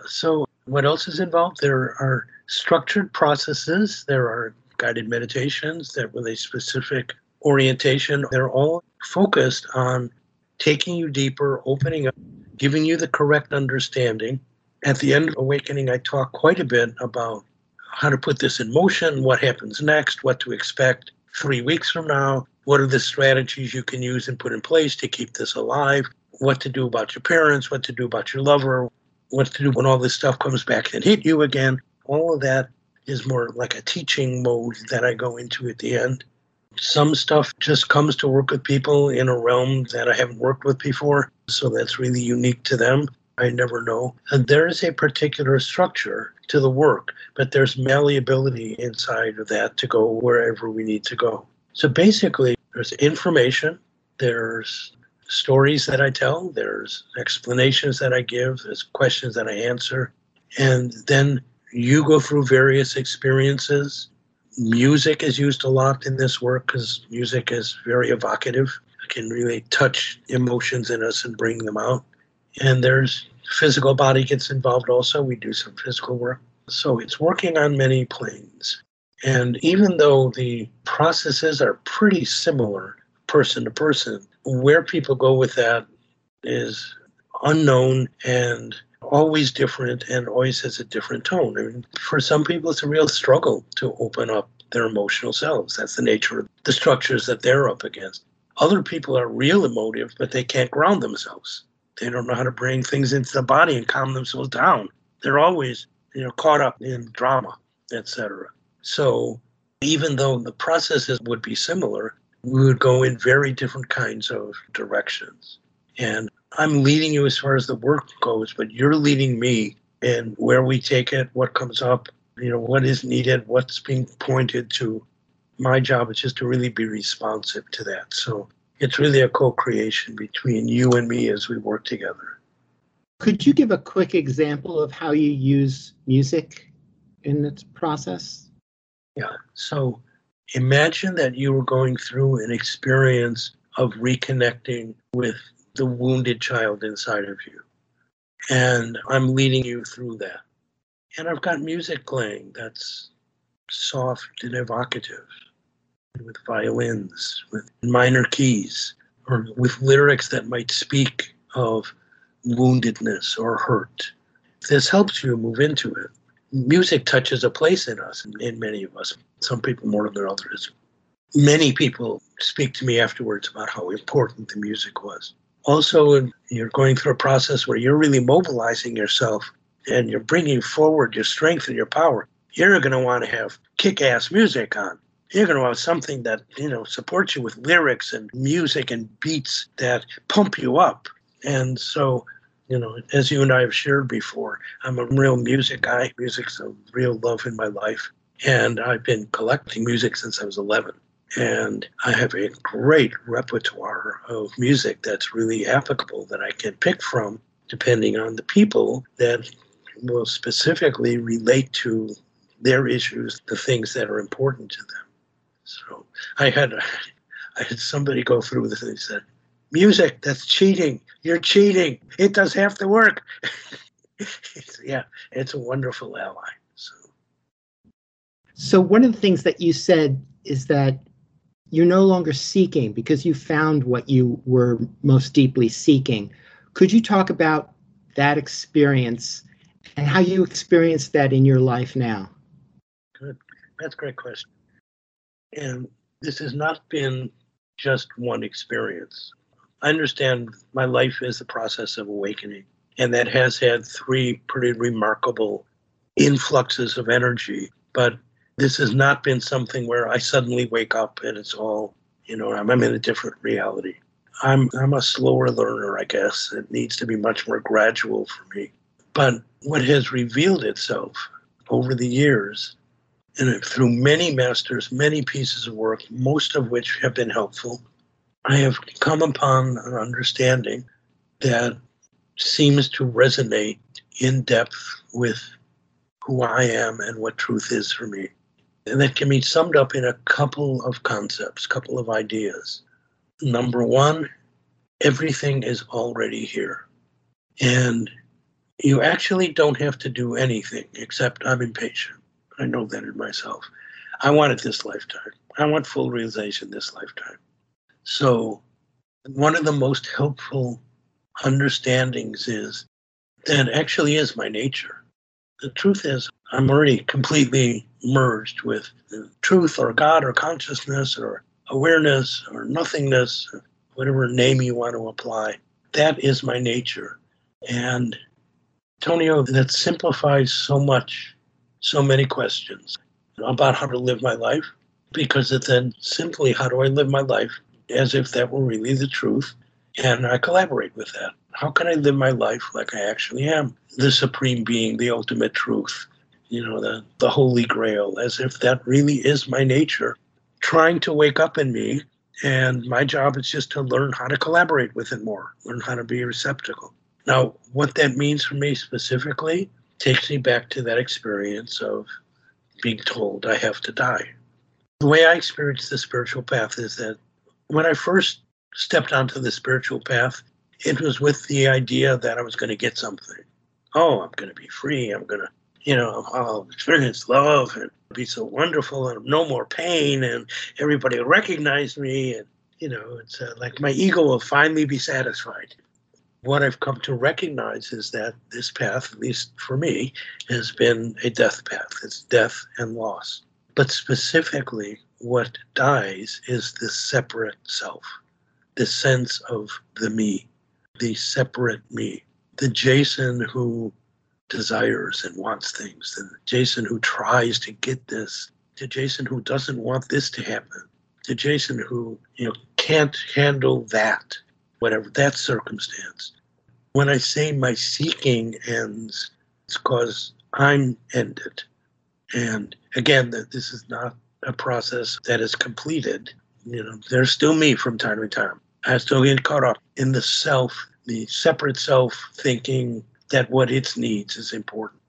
So, what else is involved? There are structured processes, there are guided meditations that with a specific orientation, they're all focused on taking you deeper, opening up, giving you the correct understanding. At the end of Awakening, I talk quite a bit about how to put this in motion, what happens next, what to expect three weeks from now, what are the strategies you can use and put in place to keep this alive, what to do about your parents, what to do about your lover, what to do when all this stuff comes back and hit you again. All of that is more like a teaching mode that I go into at the end. Some stuff just comes to work with people in a realm that I haven't worked with before, so that's really unique to them. I never know. And there is a particular structure to the work, but there's malleability inside of that to go wherever we need to go. So basically, there's information, there's stories that I tell, there's explanations that I give, there's questions that I answer, and then you go through various experiences music is used a lot in this work because music is very evocative. It can really touch emotions in us and bring them out. And there's physical body gets involved also. We do some physical work. So it's working on many planes. And even though the processes are pretty similar person to person, where people go with that is unknown and always different and always has a different tone. I mean, for some people, it's a real struggle to open up their emotional selves. That's the nature of the structures that they're up against. Other people are real emotive, but they can't ground themselves. They don't know how to bring things into the body and calm themselves down. They're always, you know, caught up in drama, etc. So even though the processes would be similar, we would go in very different kinds of directions. And I'm leading you as far as the work goes, but you're leading me in where we take it, what comes up, you know, what is needed, what's being pointed to. My job is just to really be responsive to that. So it's really a co creation between you and me as we work together. Could you give a quick example of how you use music in this process? Yeah. So imagine that you were going through an experience of reconnecting with the wounded child inside of you. And I'm leading you through that. And I've got music playing that's soft and evocative with violins, with minor keys, or with lyrics that might speak of woundedness or hurt. This helps you move into it. Music touches a place in us, in many of us, some people more than others. Many people speak to me afterwards about how important the music was. Also, you're going through a process where you're really mobilizing yourself and you're bringing forward your strength and your power. You're going to want to have kick ass music on you're going to want something that you know supports you with lyrics and music and beats that pump you up and so you know as you and i have shared before i'm a real music guy. Music's a real love in my life. And i've been collecting music since i was 11 and i have a great repertoire of music that's really applicable that i can pick from depending on the people that will specifically relate to their issues the things that are important to them. So I had [LAUGHS] I had somebody go through this and he said, "Music, that's cheating. You're cheating. It does half the work." [LAUGHS] it's, yeah, it's a wonderful ally. So. so one of the things that you said is that you're no longer seeking because you found what you were most deeply seeking. Could you talk about that experience and how you experience that in your life now? Good. That's a great question. And this has not been just one experience. I understand my life is the process of awakening, and that has had three pretty remarkable influxes of energy. But this has not been something where I suddenly wake up and it's all, you know, I'm, I'm in a different reality. I'm I'm a slower learner, I guess. It needs to be much more gradual for me. But what has revealed itself over the years and through many masters, many pieces of work, most of which have been helpful, I have come upon an understanding that seems to resonate in depth with who I am and what truth is for me. And that can be summed up in a couple of concepts, couple of ideas. Number one, everything is already here. And you actually don't have to do anything except I'm impatient. I know that in myself. I want it this lifetime. I want full realization this lifetime. So, one of the most helpful understandings is that actually is my nature. The truth is, I'm already completely merged with truth or God or consciousness or awareness or nothingness, whatever name you want to apply. That is my nature. And Tonio, that simplifies so much so many questions about how to live my life because it's then simply how do I live my life as if that were really the truth. And I collaborate with that. How can I live my life like I actually am? The supreme being, the ultimate truth, you know, the, the holy grail, as if that really is my nature, trying to wake up in me. And my job is just to learn how to collaborate with it more, learn how to be receptacle. Now, what that means for me specifically takes me back to that experience of being told I have to die. The way I experience the spiritual path is that when I first stepped onto the spiritual path, it was with the idea that I was going to get something. Oh, I'm going to be free. I'm going to, you know, I'll experience love and be so wonderful and no more pain and everybody will recognize me. And, you know, it's uh, like my ego will finally be satisfied what I've come to recognize is that this path, at least for me, has been a death path. It's death and loss. But specifically, what dies is the separate self. the sense of the me, the separate me, the Jason who desires and wants things, the Jason who tries to get this, the Jason who doesn't want this to happen, the Jason who, you know, can't handle that, whatever that circumstance. When I say my seeking ends, it's because I'm ended. And again, that this is not a process that is completed. You know, there's still me from time to time. I still get caught up in the self, the separate self thinking that what it needs is important.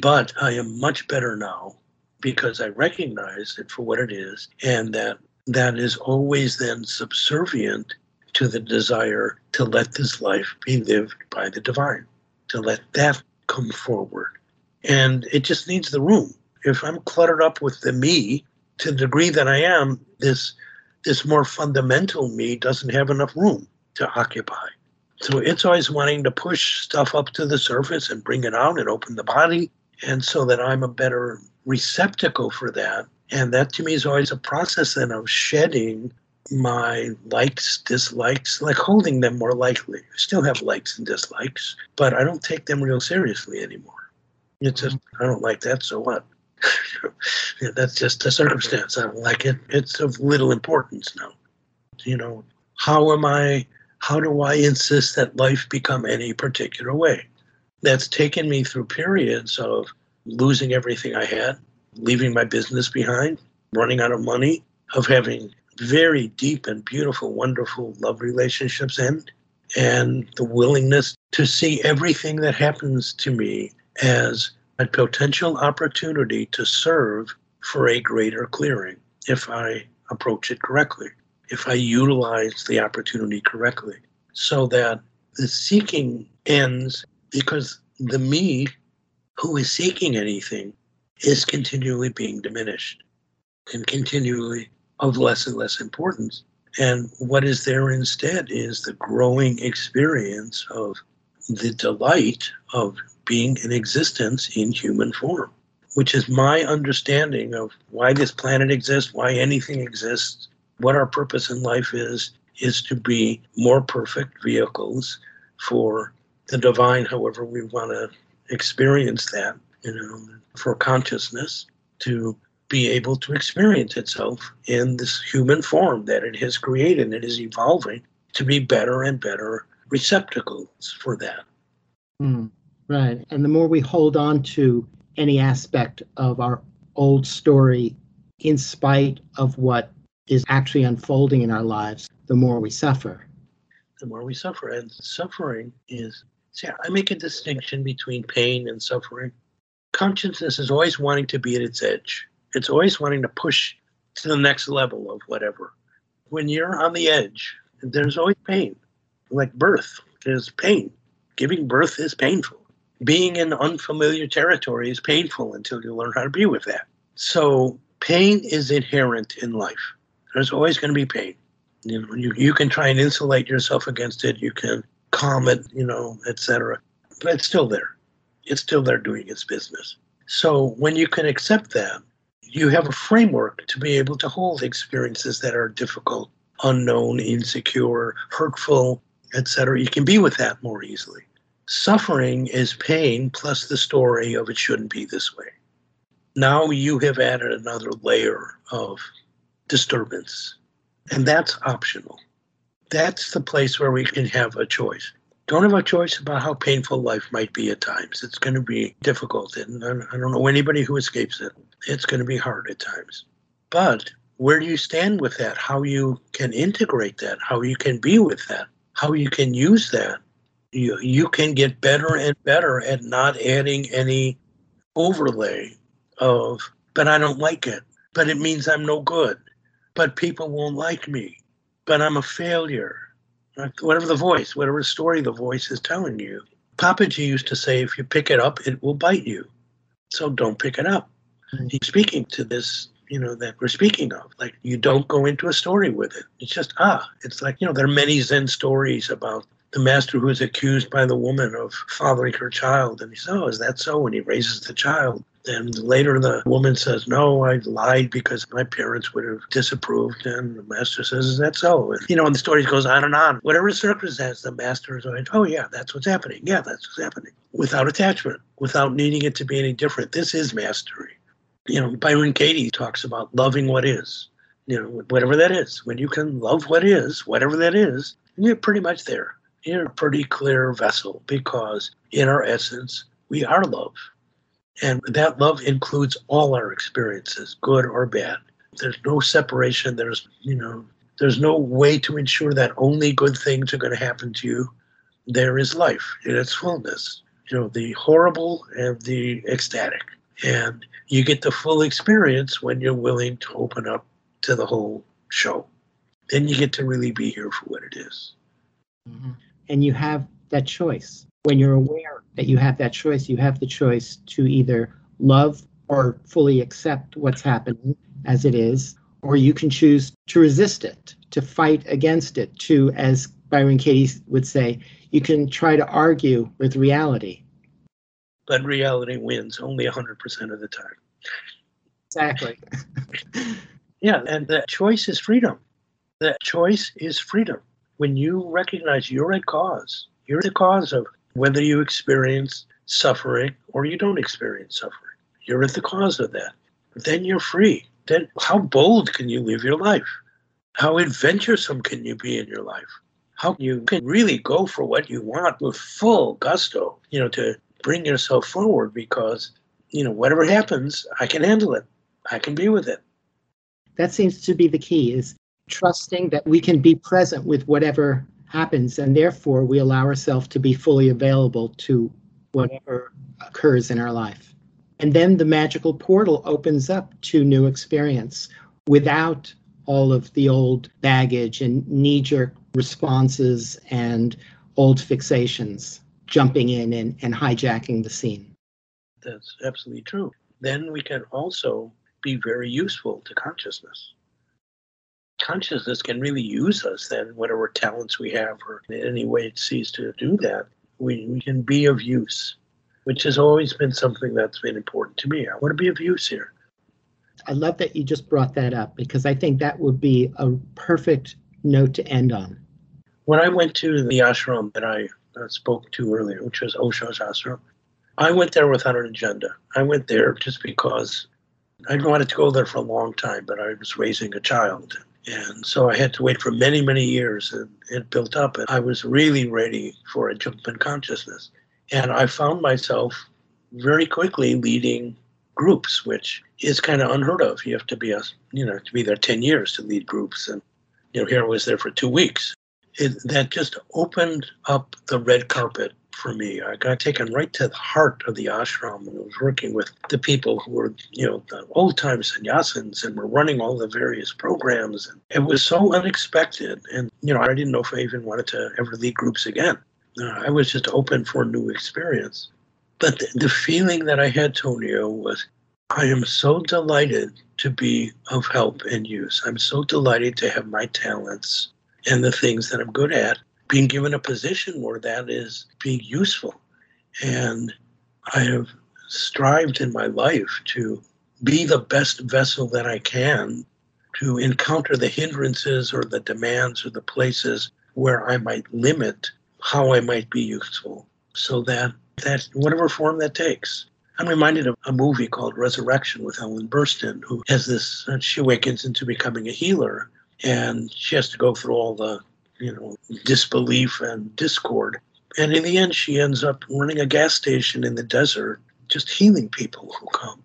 But I am much better now because I recognize it for what it is and that that is always then subservient to the desire to let this life be lived by the divine, to let that come forward. And it just needs the room. If I'm cluttered up with the me to the degree that I am, this this more fundamental me doesn't have enough room to occupy. So it's always wanting to push stuff up to the surface and bring it out and open the body. And so that I'm a better receptacle for that. And that to me is always a process then of shedding my likes, dislikes, like holding them more lightly. I still have likes and dislikes, but I don't take them real seriously anymore. It's just, mm-hmm. I don't like that, so what? Yeah, [LAUGHS] that's just a circumstance. I don't like it. It's of little importance now. You know, how am I, how do I insist that life become any particular way? That's taken me through periods of losing everything I had, leaving my business behind, running out of money, of having very deep and beautiful, wonderful love relationships end, and the willingness to see everything that happens to me as a potential opportunity to serve for a greater clearing if I approach it correctly, if I utilize the opportunity correctly, so that the seeking ends because the me who is seeking anything is continually being diminished and continually of less and less importance. And what is there instead is the growing experience of the delight of being in existence in human form, which is my understanding of why this planet exists, why anything exists, what our purpose in life is, is to be more perfect vehicles for the divine, however we want to experience that, you know, for consciousness to be able to experience itself in this human form that it has created and it is evolving to be better and better receptacles for that. Mm, right. And the more we hold on to any aspect of our old story, in spite of what is actually unfolding in our lives, the more we suffer. The more we suffer. And suffering is, see, I make a distinction between pain and suffering. Consciousness is always wanting to be at its edge it's always wanting to push to the next level of whatever. When you're on the edge, there's always pain. Like birth, there's pain. Giving birth is painful. Being in unfamiliar territory is painful until you learn how to be with that. So pain is inherent in life. There's always going to be pain. You know, you, you can try and insulate yourself against it. You can calm it, you know, etc. But it's still there. It's still there doing its business. So when you can accept that, you have a framework to be able to hold experiences that are difficult, unknown, insecure, hurtful, etc. You can be with that more easily. Suffering is pain plus the story of it shouldn't be this way. Now you have added another layer of disturbance, and that's optional. That's the place where we can have a choice don't have a choice about how painful life might be at times. It's going to be difficult, and I don't know anybody who escapes it. It's going to be hard at times. But where do you stand with that? How you can integrate that? How you can be with that? How you can use that? You you can get better and better at not adding any overlay of, but I don't like it. But it means I'm no good. But people won't like me. But I'm a failure whatever the voice, whatever story the voice is telling you. Papaji used to say, if you pick it up, it will bite you. So don't pick it up. Mm-hmm. He's speaking to this, you know, that we're speaking of. Like, you don't go into a story with it. It's just, ah, it's like, you know, there are many Zen stories about the master who is accused by the woman of fathering her child. And he says, oh, is that so? And he raises the child. And later the woman says, No, I lied because my parents would have disapproved. And the master says, Is that so? And, you know, and the story goes on and on. Whatever circumstance, the master is going, Oh, yeah, that's what's happening. Yeah, that's what's happening. Without attachment, without needing it to be any different. This is mastery. You know, Byron Katie talks about loving what is, you know, whatever that is. When you can love what is, whatever that is, you're pretty much there. You're a pretty clear vessel because in our essence, we are love. And that love includes all our experiences, good or bad. There's no separation. There's, you know, there's no way to ensure that only good things are going to happen to you. There is life in its fullness, you know, the horrible and the ecstatic. And you get the full experience when you're willing to open up to the whole show. Then you get to really be here for what it is. Mm-hmm. And you have that choice when you're aware that you have that choice, you have the choice to either love or fully accept what's happening as it is, or you can choose to resist it, to fight against it, to, as Byron Katie would say, you can try to argue with reality. But reality wins only 100% of the time. Exactly. [LAUGHS] yeah, and that choice is freedom. That choice is freedom. When you recognize you're a cause, you're the cause of whether you experience suffering or you don't experience suffering. You're at the cause of that. Then you're free. Then how bold can you live your life? How adventuresome can you be in your life? How can you can really go for what you want with full gusto, you know, to bring yourself forward because, you know, whatever happens, I can handle it. I can be with it. That seems to be the key is trusting that we can be present with whatever happens, and therefore we allow ourselves to be fully available to whatever occurs in our life. And then the magical portal opens up to new experience without all of the old baggage and knee jerk responses and old fixations jumping in and, and hijacking the scene. That's absolutely true. Then we can also be very useful to consciousness consciousness can really use us then, whatever talents we have, or in any way it sees to do that, we, we can be of use, which has always been something that's been important to me. I want to be of use here. I love that you just brought that up because I think that would be a perfect note to end on. When I went to the ashram that I uh, spoke to earlier, which was Osho's ashram, I went there without an agenda. I went there just because I wanted to go there for a long time, but I was raising a child and so I had to wait for many, many years and it built up. And I was really ready for a jump in consciousness. And I found myself very quickly leading groups, which is kind of unheard of. You have to be a, you know, to be there 10 years to lead groups. And, you know, here I was there for two weeks. It, that just opened up the red carpet for me. I got taken right to the heart of the ashram and was working with the people who were, you know, the old time sannyasins and were running all the various programs. And it was so unexpected. And, you know, I didn't know if I even wanted to ever lead groups again. Uh, I was just open for new experience. But the, the feeling that I had, Tonio, was I am so delighted to be of help and use. I'm so delighted to have my talents and the things that I'm good at being given a position where that is being useful. And I have strived in my life to be the best vessel that I can to encounter the hindrances or the demands or the places where I might limit how I might be useful so that that whatever form that takes. I'm reminded of a movie called Resurrection with Ellen Burstyn, who has this, uh, she awakens into becoming a healer and she has to go through all the you know, disbelief and discord. And in the end, she ends up running a gas station in the desert, just healing people who come.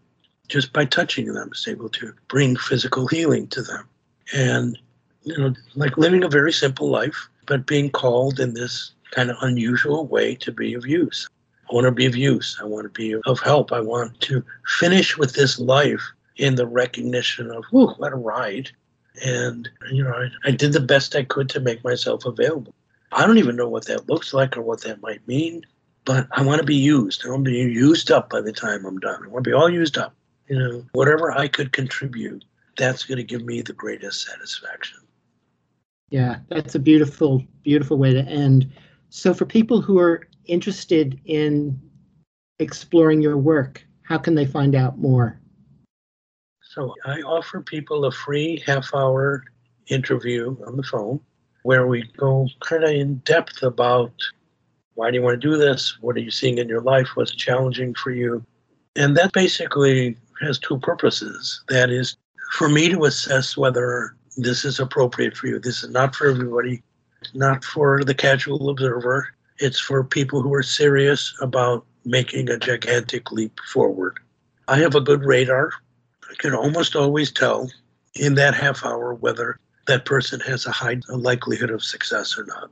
Just by touching them, is able to bring physical healing to them. And, you know, like living a very simple life, but being called in this kind of unusual way to be of use. I want to be of use. I want to be of help. I want to finish with this life in the recognition of, whew, what a ride. And, you know, I, I did the best I could to make myself available. I don't even know what that looks like or what that might mean, but I want to be used. I want to be used up by the time I'm done. I want to be all used up. You know, whatever I could contribute, that's going to give me the greatest satisfaction. Yeah, that's a beautiful, beautiful way to end. So, for people who are interested in exploring your work, how can they find out more? So I offer people a free half hour interview on the phone where we go kind of in depth about why do you want to do this? What are you seeing in your life? What's challenging for you? And that basically has two purposes. That is for me to assess whether this is appropriate for you. This is not for everybody, not for the casual observer. It's for people who are serious about making a gigantic leap forward. I have a good radar. I can almost always tell in that half hour whether that person has a high likelihood of success or not.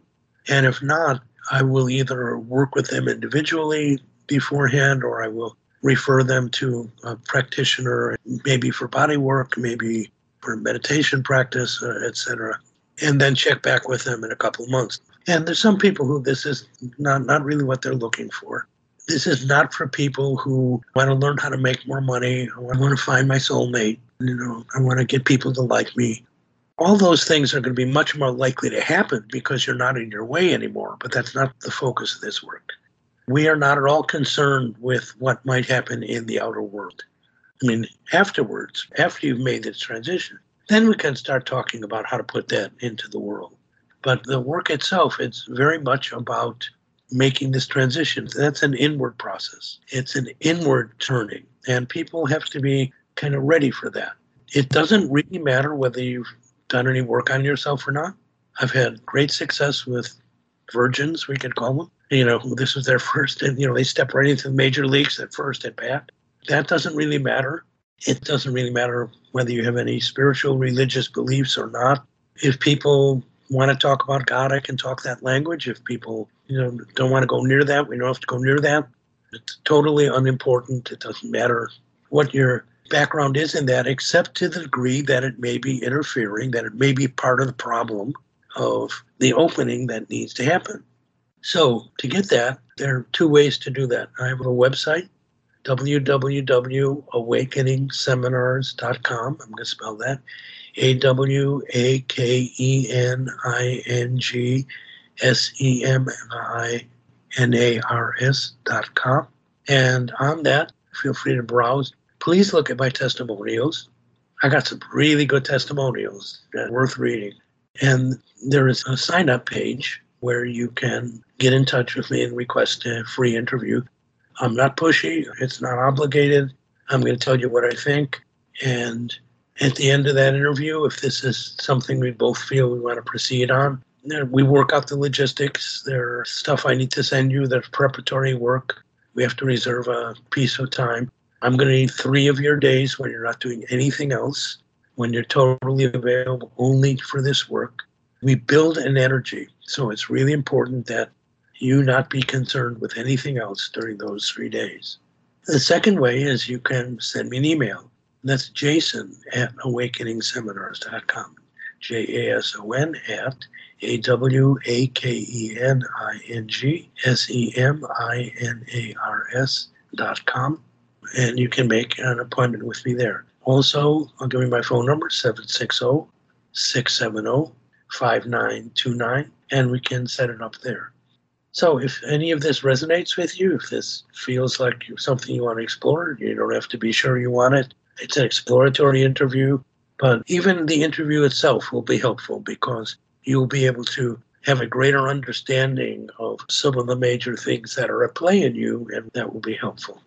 And if not, I will either work with them individually beforehand or I will refer them to a practitioner, maybe for body work, maybe for meditation practice, uh, etc., and then check back with them in a couple of months. And there's some people who this is not, not really what they're looking for. This is not for people who want to learn how to make more money. I want to find my soulmate. You know, I want to get people to like me. All those things are going to be much more likely to happen because you're not in your way anymore. But that's not the focus of this work we are not at all concerned with what might happen in the outer world. I mean, afterwards, after you've made this transition, then we can start talking about how to put that into the world. But the work itself, it's very much about making this transition. That's an inward process. It's an inward turning, and people have to be kind of ready for that. It doesn't really matter whether you've done any work on yourself or not. I've had great success with virgins, we could call them, you know, this was their [LAUGHS] first, and you know, they step right into the major leagues at first at bat. That doesn't really matter. It doesn't really matter whether you have any spiritual, religious beliefs or not. If people want to talk about God, I can talk that language. If people, you know, don't want to go near that, we don't have to go near that. It's totally unimportant. It doesn't matter what your background is in that, except to the degree that it may be interfering, that it may be part of the problem of the opening that needs to happen. So to get that, there are two ways to do that. I have a website, www.awakeningseminars.com. I'm going to spell that A W A K E N I N G S E M I N A R S dot com. And on that, feel free to browse. Please look at my testimonials. I got some really good testimonials that worth reading. And there is a sign up page where you can get in touch with me and request a free interview. I'm not pushy, it's not obligated. I'm going to tell you what I think. And at the end of that interview, if this is something we both feel we want to proceed on, we work out the logistics. There's stuff I need to send you, there's preparatory work. We have to reserve a piece of time. I'm going to need three of your days when you're not doing anything else, when you're totally available only for this work we build an energy. So it's really important that you not be concerned with anything else during those three days. The second way is you can send me an email. That's jason at awakeningseminars.com. J A S O N at A W A K E N I N G S E M I N A R S dot com. And you can make an appointment with me there. Also, I'll give you my phone number 760 670 5929, and we can set it up there. So if any of this resonates with you, if this feels like something you want to explore, you don't have to be sure you want it. It's an exploratory interview, but even the interview itself will be helpful because you'll be able to have a greater understanding of some of the major things that are at play in you, and that will be helpful.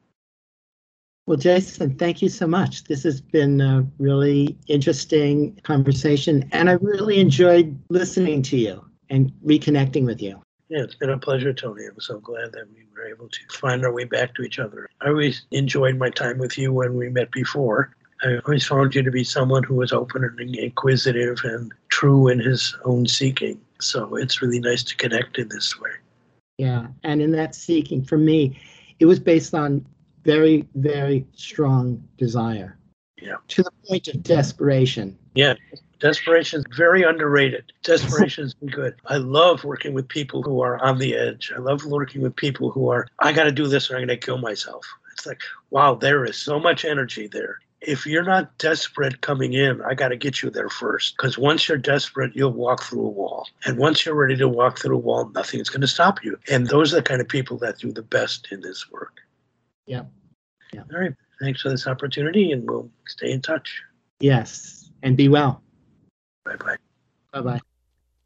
Well, Jason, thank you so much. This has been a really interesting conversation, and I really enjoyed listening to you and reconnecting with you. Yeah, it's been a pleasure, Tony. I'm so glad that we were able to find our way back to each other. I always enjoyed my time with you when we met before. I always found you to be someone who was open and inquisitive and true in his own seeking. So it's really nice to connect in this way. Yeah, and in that seeking, for me, it was based on very, very strong desire. Yeah. To the point of desperation. Yeah. Desperation is very underrated. Desperation is good. I love working with people who are on the edge. I love working with people who are, I got to do this or I'm going to kill myself. It's like, wow, there is so much energy there. If you're not desperate coming in, I got to get you there first. Because once you're desperate, you'll walk through a wall. And once you're ready to walk through a wall, nothing's going to stop you. And those are the kind of people that do the best in this work. Yeah. All right. Thanks for this opportunity, and we'll stay in touch. Yes. And be well. Bye bye. Bye bye.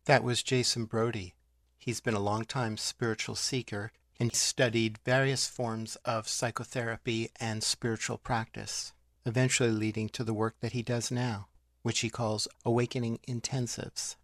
That was Jason Brody. He's been a longtime spiritual seeker and studied various forms of psychotherapy and spiritual practice, eventually leading to the work that he does now, which he calls Awakening Intensives.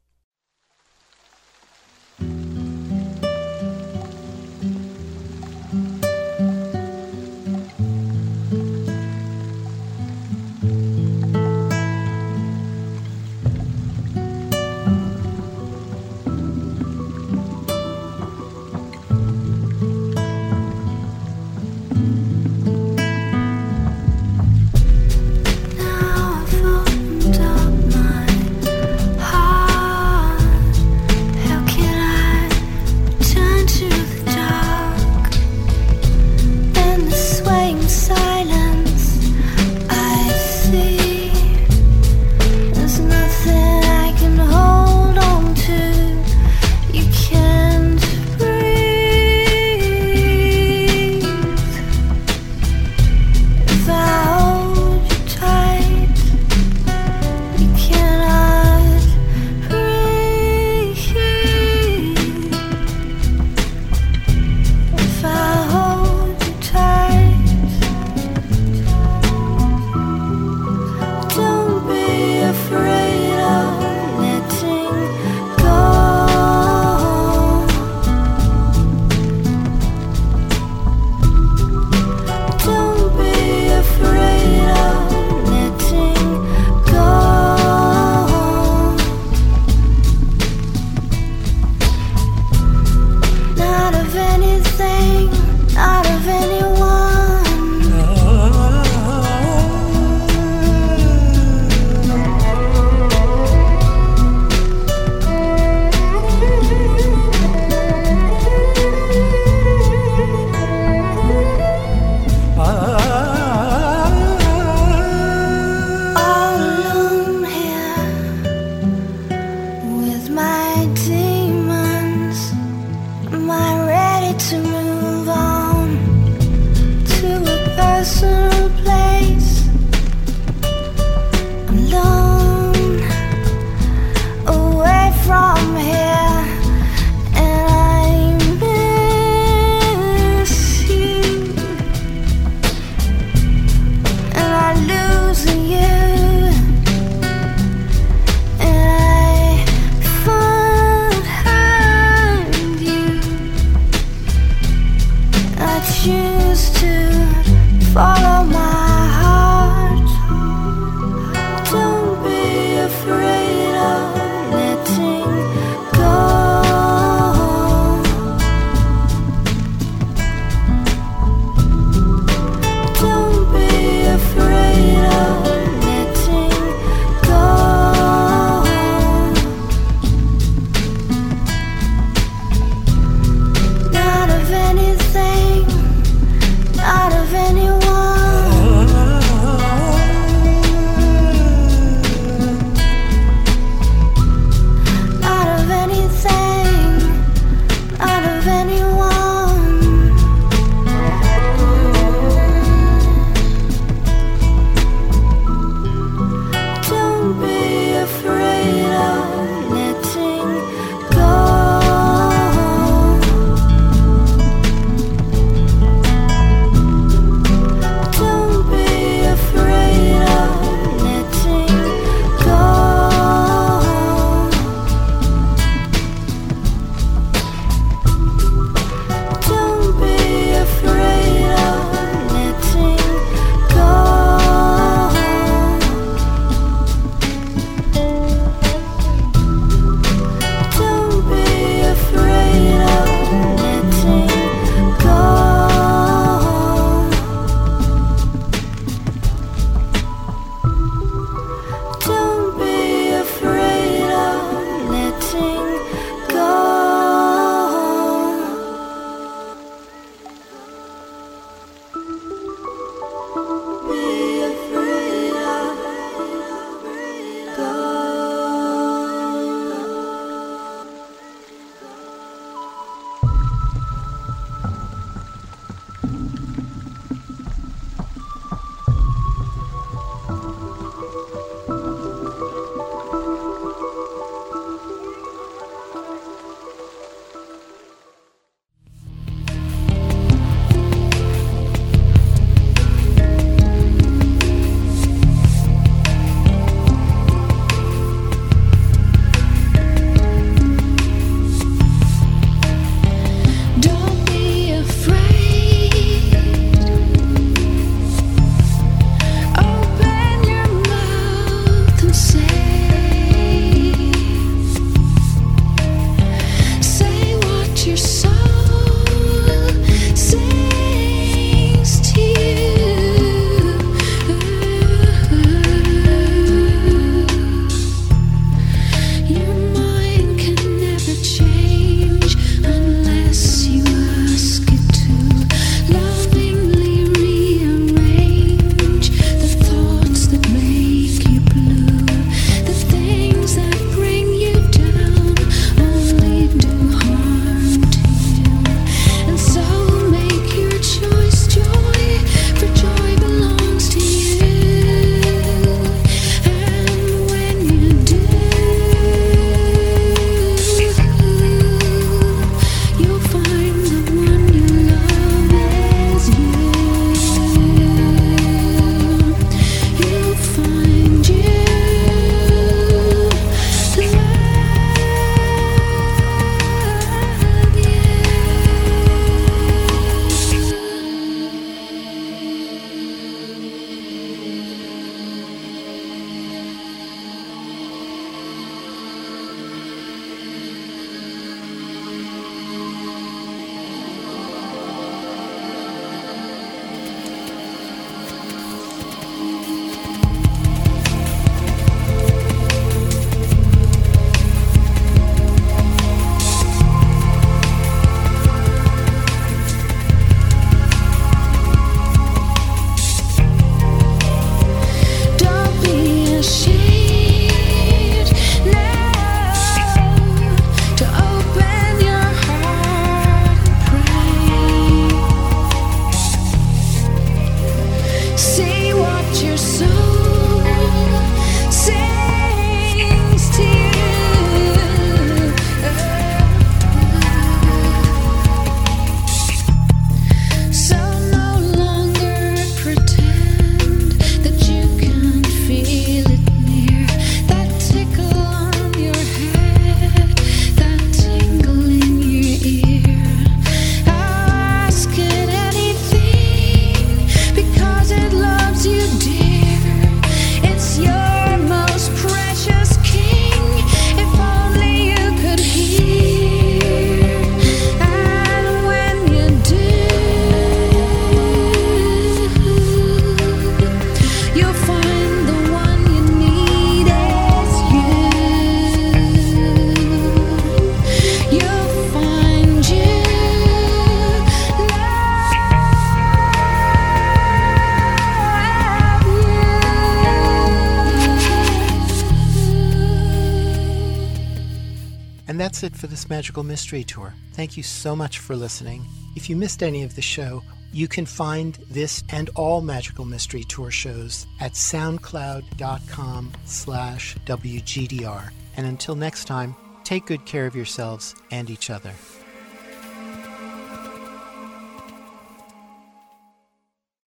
Magical Mystery Tour. Thank you so much for listening. If you missed any of the show, you can find this and all Magical Mystery Tour shows at soundcloud.com slash WGDR. And until next time, take good care of yourselves and each other.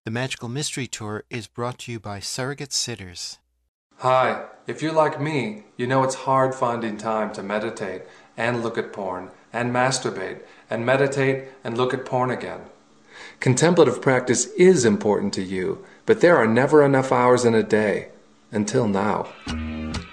The Magical Mystery Tour is brought to you by Surrogate Sitters. Hi, if you're like me, you know it's hard finding time to meditate and look at porn and masturbate and meditate and look at porn again. Contemplative practice is important to you, but there are never enough hours in a day. Until now.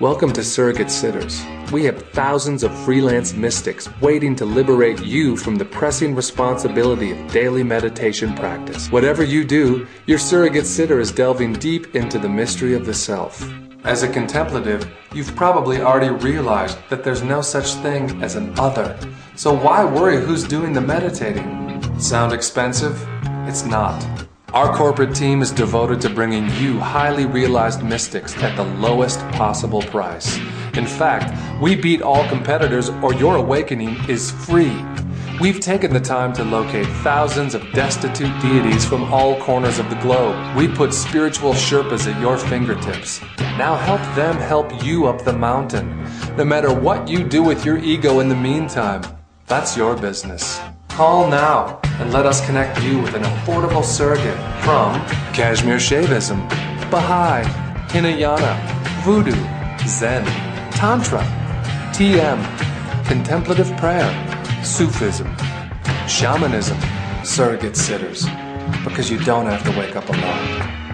Welcome to Surrogate Sitters. We have thousands of freelance mystics waiting to liberate you from the pressing responsibility of daily meditation practice. Whatever you do, your surrogate sitter is delving deep into the mystery of the self. As a contemplative, you've probably already realized that there's no such thing as an other. So why worry who's doing the meditating? Sound expensive? It's not. Our corporate team is devoted to bringing you highly realized mystics at the lowest possible price. In fact, we beat all competitors or your awakening is free. We've taken the time to locate thousands of destitute deities from all corners of the globe. We put spiritual Sherpas at your fingertips. Now help them help you up the mountain. No matter what you do with your ego in the meantime, that's your business. Call now and let us connect you with an affordable surrogate from Kashmir Shaivism, Baha'i, Hinayana, Voodoo, Zen, Tantra, TM, Contemplative Prayer, Sufism, Shamanism, Surrogate Sitters, because you don't have to wake up alone.